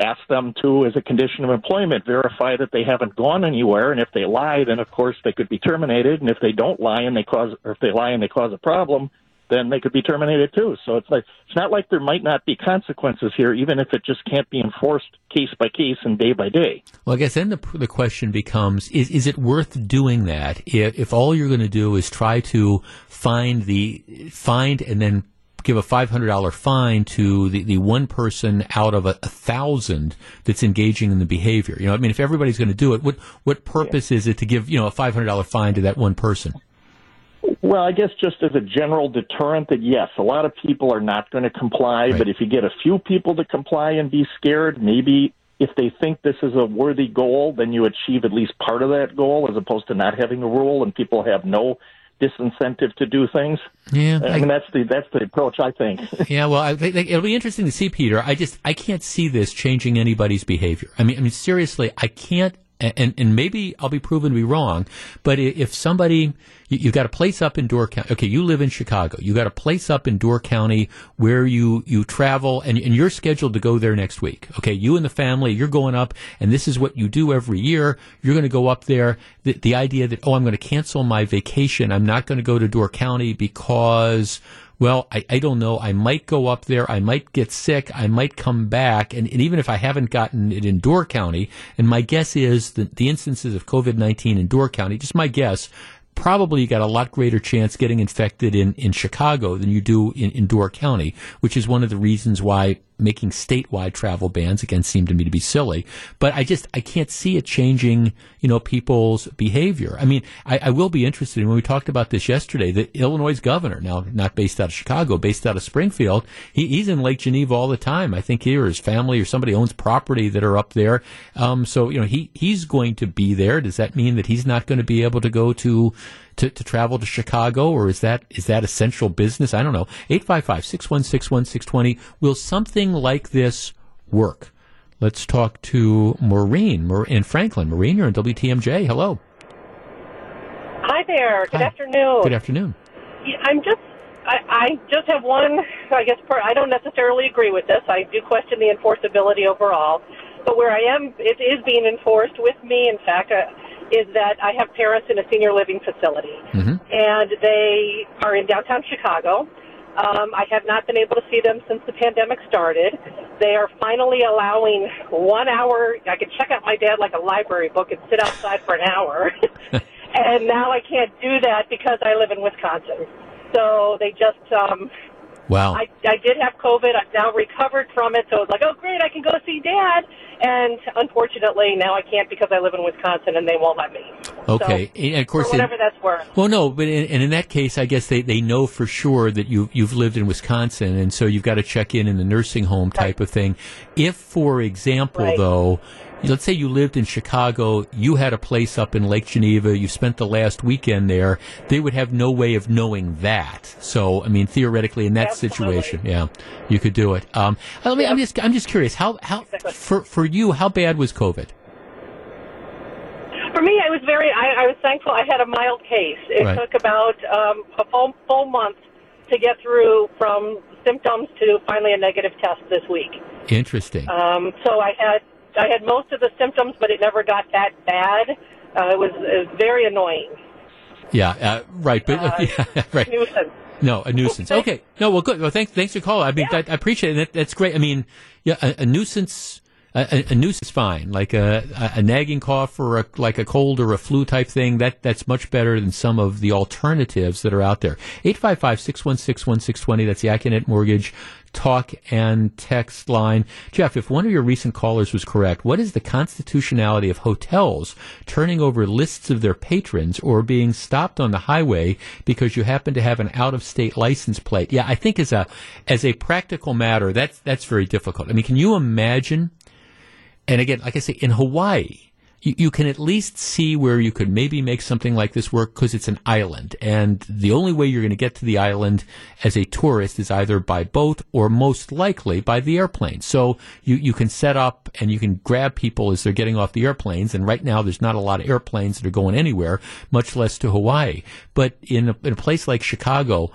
ask them to, as a condition of employment, verify that they haven't gone anywhere. And if they lie, then of course they could be terminated. And if they don't lie and they cause, or if they lie and they cause a problem, then they could be terminated too. So it's like it's not like there might not be consequences here, even if it just can't be enforced case by case and day by day. Well, I guess then the the question becomes: Is is it worth doing that if, if all you're going to do is try to find the find and then give a $500 fine to the, the one person out of a, a, thousand that's engaging in the behavior. You know, I mean, if everybody's going to do it, what, what purpose yeah. is it to give, you know, a $500 fine to that one person? Well, I guess just as a general deterrent that yes, a lot of people are not going to comply, right. but if you get a few people to comply and be scared, maybe if they think this is a worthy goal, then you achieve at least part of that goal as opposed to not having a rule and people have no disincentive to do things. Yeah, I, mean that's the that's the approach I think. *laughs* yeah, well, I, it'll be interesting to see, Peter. I just I can't see this changing anybody's behavior. I mean, I mean seriously, I can't and, and maybe I'll be proven to be wrong, but if somebody, you, have got a place up in Door County, okay, you live in Chicago, you got a place up in Door County where you, you travel and, and you're scheduled to go there next week. Okay, you and the family, you're going up and this is what you do every year. You're going to go up there. The, the idea that, oh, I'm going to cancel my vacation. I'm not going to go to Door County because well, I, I don't know. I might go up there. I might get sick. I might come back. And, and even if I haven't gotten it in Door County, and my guess is that the instances of COVID 19 in Door County, just my guess, probably you got a lot greater chance getting infected in, in Chicago than you do in, in Door County, which is one of the reasons why making statewide travel bans again seem to me to be silly. But I just I can't see it changing, you know, people's behavior. I mean, I, I will be interested in when we talked about this yesterday. The Illinois governor, now not based out of Chicago, based out of Springfield, he, he's in Lake Geneva all the time. I think he or his family or somebody owns property that are up there. Um, so you know, he he's going to be there. Does that mean that he's not going to be able to go to to, to travel to Chicago, or is that is that essential business? I don't know. 855-616-1620. Will something like this work? Let's talk to Maureen in Franklin. Maureen, you're in WTMJ. Hello. Hi there. Good Hi. afternoon. Good afternoon. I'm just I, I just have one. I guess per, I don't necessarily agree with this. I do question the enforceability overall, but where I am, it is being enforced with me. In fact, uh, is that I have parents in a senior living facility, mm-hmm. and they are in downtown Chicago. Um, I have not been able to see them since the pandemic started. They are finally allowing one hour. I can check out my dad like a library book and sit outside for an hour. *laughs* and now I can't do that because I live in Wisconsin. So they just um, Wow. I, I did have COVID. I've now recovered from it. So I was like, oh, great, I can go see dad. And unfortunately, now I can't because I live in Wisconsin and they won't let me. Okay. So, and of course, whatever in, that's worth. Well, no, but in, and in that case, I guess they, they know for sure that you, you've lived in Wisconsin. And so you've got to check in in the nursing home type right. of thing. If, for example, right. though, let's say you lived in Chicago, you had a place up in Lake Geneva, you spent the last weekend there, they would have no way of knowing that. So, I mean, theoretically, in that Absolutely. situation, yeah, you could do it. Um, I mean, I'm just, I'm just curious, how, how, for, for you, how bad was COVID? For me, I was very, I, I was thankful I had a mild case. It Right. took about um, a full, full month to get through from symptoms to finally a negative test this week. Interesting. Um, so I had I had most of the symptoms, but it never got that bad. Uh, it was it was very annoying. Yeah, uh, right, but Uh, *laughs* yeah, *laughs* right. Nuisance. No, a nuisance. Okay, no, well, good. Well, thanks, thanks for calling. I mean, Yeah. that, I appreciate it. That, that's great. I mean, yeah, a, a nuisance. a, a, is fine, like a, a, nagging cough or a, like a cold or a flu type thing. That that's much better than some of the alternatives that are out there. 855-616-1620. That's the Accunet Mortgage talk and text line. Jeff, if one of your recent callers was correct, what is the constitutionality of hotels turning over lists of their patrons or being stopped on the highway because you happen to have an out of state license plate? Yeah, I think as a as a practical matter, that's that's very difficult. I mean, can you imagine and again, like I say, in Hawaii, you, you, can at least see where you could maybe make something like this work because it's an island. And the only way you're going to get to the island as a tourist is either by boat or most likely by the airplane. So you, you can set up and you can grab people as they're getting off the airplanes. And right now there's not a lot of airplanes that are going anywhere, much less to Hawaii. But in a, in a place like Chicago,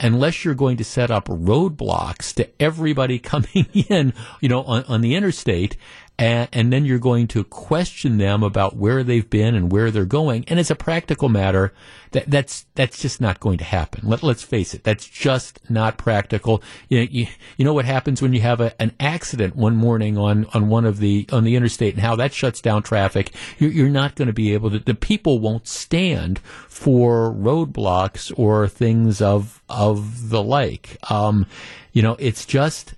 unless you're going to set up roadblocks to everybody *laughs* coming in, you know, on, on the interstate, and, and, then you're going to question them about where they've been and where they're going. And as a practical matter, that, that's that's just not going to happen. Let, us face it, that's just not practical. You know, you, you know what happens when you have a, an accident one morning on, on one of the on the interstate and how that shuts down traffic. You're, you're not going to be able to. The people won't stand for roadblocks or things of of the like. Um, you know, it's just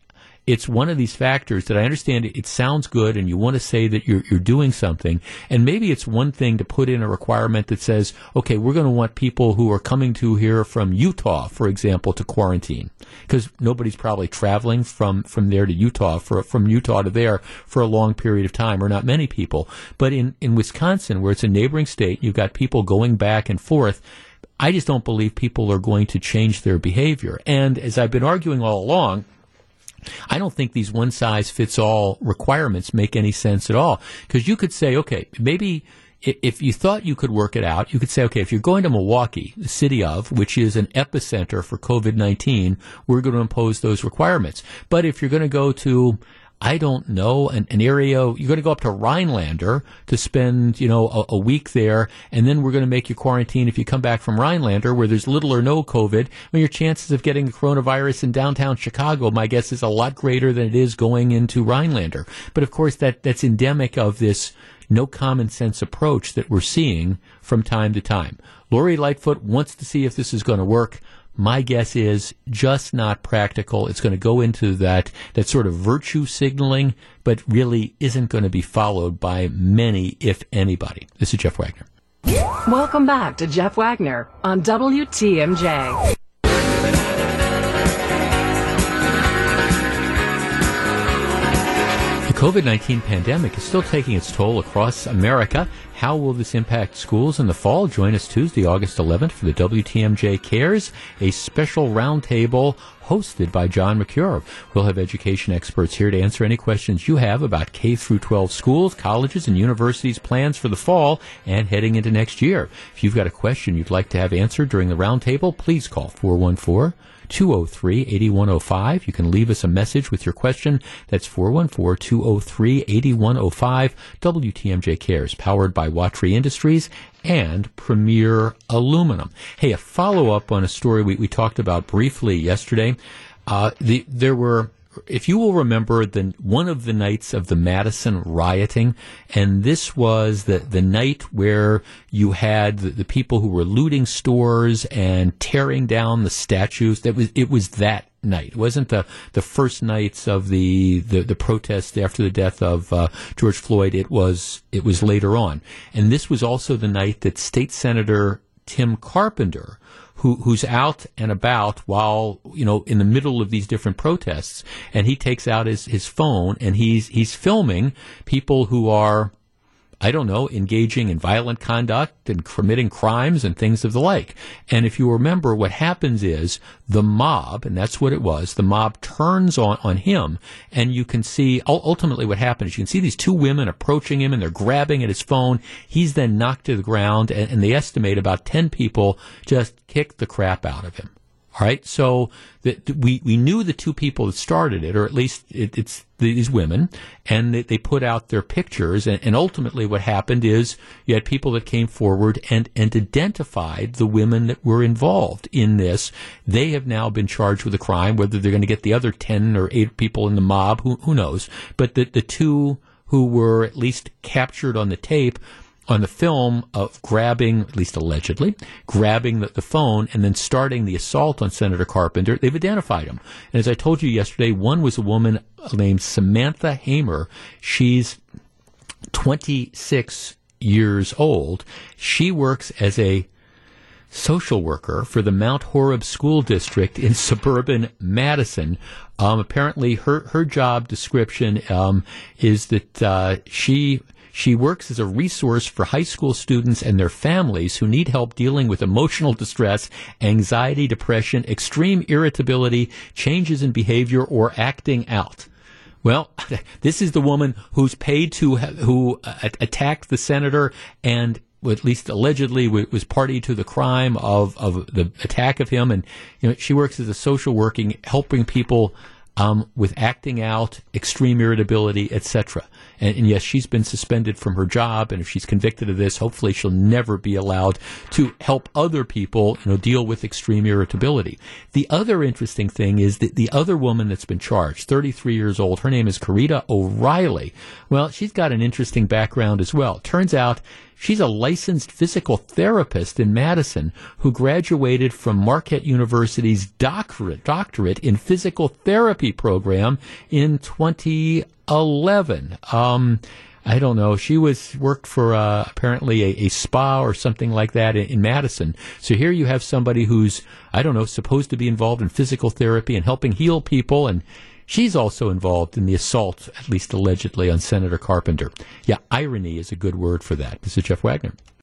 it's one of these factors that I understand it, sounds good and you want to say that you're, you're doing something. And maybe it's one thing to put in a requirement that says, okay, we're going to want people who are coming to here from Utah, for example, to quarantine. Because nobody's probably traveling from, from there to Utah, for, from Utah to there for a long period of time, or not many people. But in, in Wisconsin, where it's a neighboring state, you've got people going back and forth. I just don't believe people are going to change their behavior. And as I've been arguing all along, I don't think these one size fits all requirements make any sense at all. Because you could say, okay, maybe if you thought you could work it out, you could say, okay, if you're going to Milwaukee, the city of, which is an epicenter for COVID 19, we're going to impose those requirements. But if you're going to go to, I don't know, an, an, area, you're going to go up to Rhinelander to spend, you know, a, a, week there, and then we're going to make you quarantine if you come back from Rhinelander where there's little or no COVID. Your chances of getting the coronavirus in downtown Chicago, my guess is a lot greater than it is going into Rhinelander. But of course, that, that's endemic of this no common sense approach that we're seeing from time to time. Lori Lightfoot wants to see if this is going to work my guess is just not practical. It's going to go into that, that sort of virtue signaling, but really isn't going to be followed by many, if anybody. This is Jeff Wagner. Welcome back to Jeff Wagner on WTMJ. The COVID 19 pandemic is still taking its toll across America. How will this impact schools in the fall? Join us Tuesday, August 11th for the WTMJ Cares, a special roundtable hosted by John Mercure. We'll have education experts here to answer any questions you have about K through 12 schools, colleges, and universities plans for the fall and heading into next year. If you've got a question you'd like to have answered during the roundtable, please call 414 203 8105. You can leave us a message with your question. That's 414 203 8105. WTMJ Cares, powered by Watry Industries and Premier Aluminum. Hey, a follow up on a story we, we talked about briefly yesterday. Uh, the, there were if you will remember the one of the nights of the Madison rioting, and this was the the night where you had the, the, people who were looting stores and tearing down the statues. That was it was that night. It wasn't the the first nights of the the, the protests after the death of uh, George Floyd. It was it was later on, and this was also the night that State Senator Tim Carpenter who, who's out and about while, you know, in the middle of these different protests. And he takes out his, his phone and he's, he's filming people who are, I don't know, engaging in violent conduct and committing crimes and things of the like. And if you remember, what happens is the mob, and that's what it was, the mob turns on, on him, and you can see, ultimately what happens, you can see these two women approaching him and they're grabbing at his phone. He's then knocked to the ground, and, and they estimate about 10 people just kicked the crap out of him. All right, so the, we we knew the two people that started it, or at least it, it's these women, and they, they put out their pictures, and, and, ultimately what happened is you had people that came forward and and identified the women that were involved in this. They have now been charged with a crime. Whether they're going to get the other ten or eight people in the mob, who who knows? But the the two who were at least captured on the tape on the film of grabbing, at least allegedly, grabbing the, the, phone and then starting the assault on Senator Carpenter. They've identified him. And as I told you yesterday, one was a woman named Samantha Hamer. She's 26 years old. She works as a social worker for the Mount Horeb School District in *laughs* suburban Madison. Um, apparently, her her job description um, is that uh, she she works as a resource for high school students and their families who need help dealing with emotional distress, anxiety, depression, extreme irritability, changes in behavior, or acting out. Well, *laughs* this is the woman who's paid to who uh, attacked the senator and at least allegedly was party to the crime of, of the attack of him and you know she works as a social working helping people um, with acting out, extreme irritability, etc. And, and, yes, she's been suspended from her job, and if she's convicted of this, hopefully she'll never be allowed to help other people, you know, deal with extreme irritability. The other interesting thing is that the other woman that's been charged, 33 years old, her name is Kerida O'Reilly. Well, she's got an interesting background as well. Turns out She's a licensed physical therapist in Madison who graduated from Marquette University's doctorate, doctorate in physical therapy program in 2011. Um, I don't know. She was worked for uh, apparently a, a, spa or something like that in, in, Madison. So here you have somebody who's I don't know supposed to be involved in physical therapy and helping heal people, and She's also involved in the assault, at least allegedly, on Senator Carpenter. Yeah, irony is a good word for that. This is Jeff Wagner.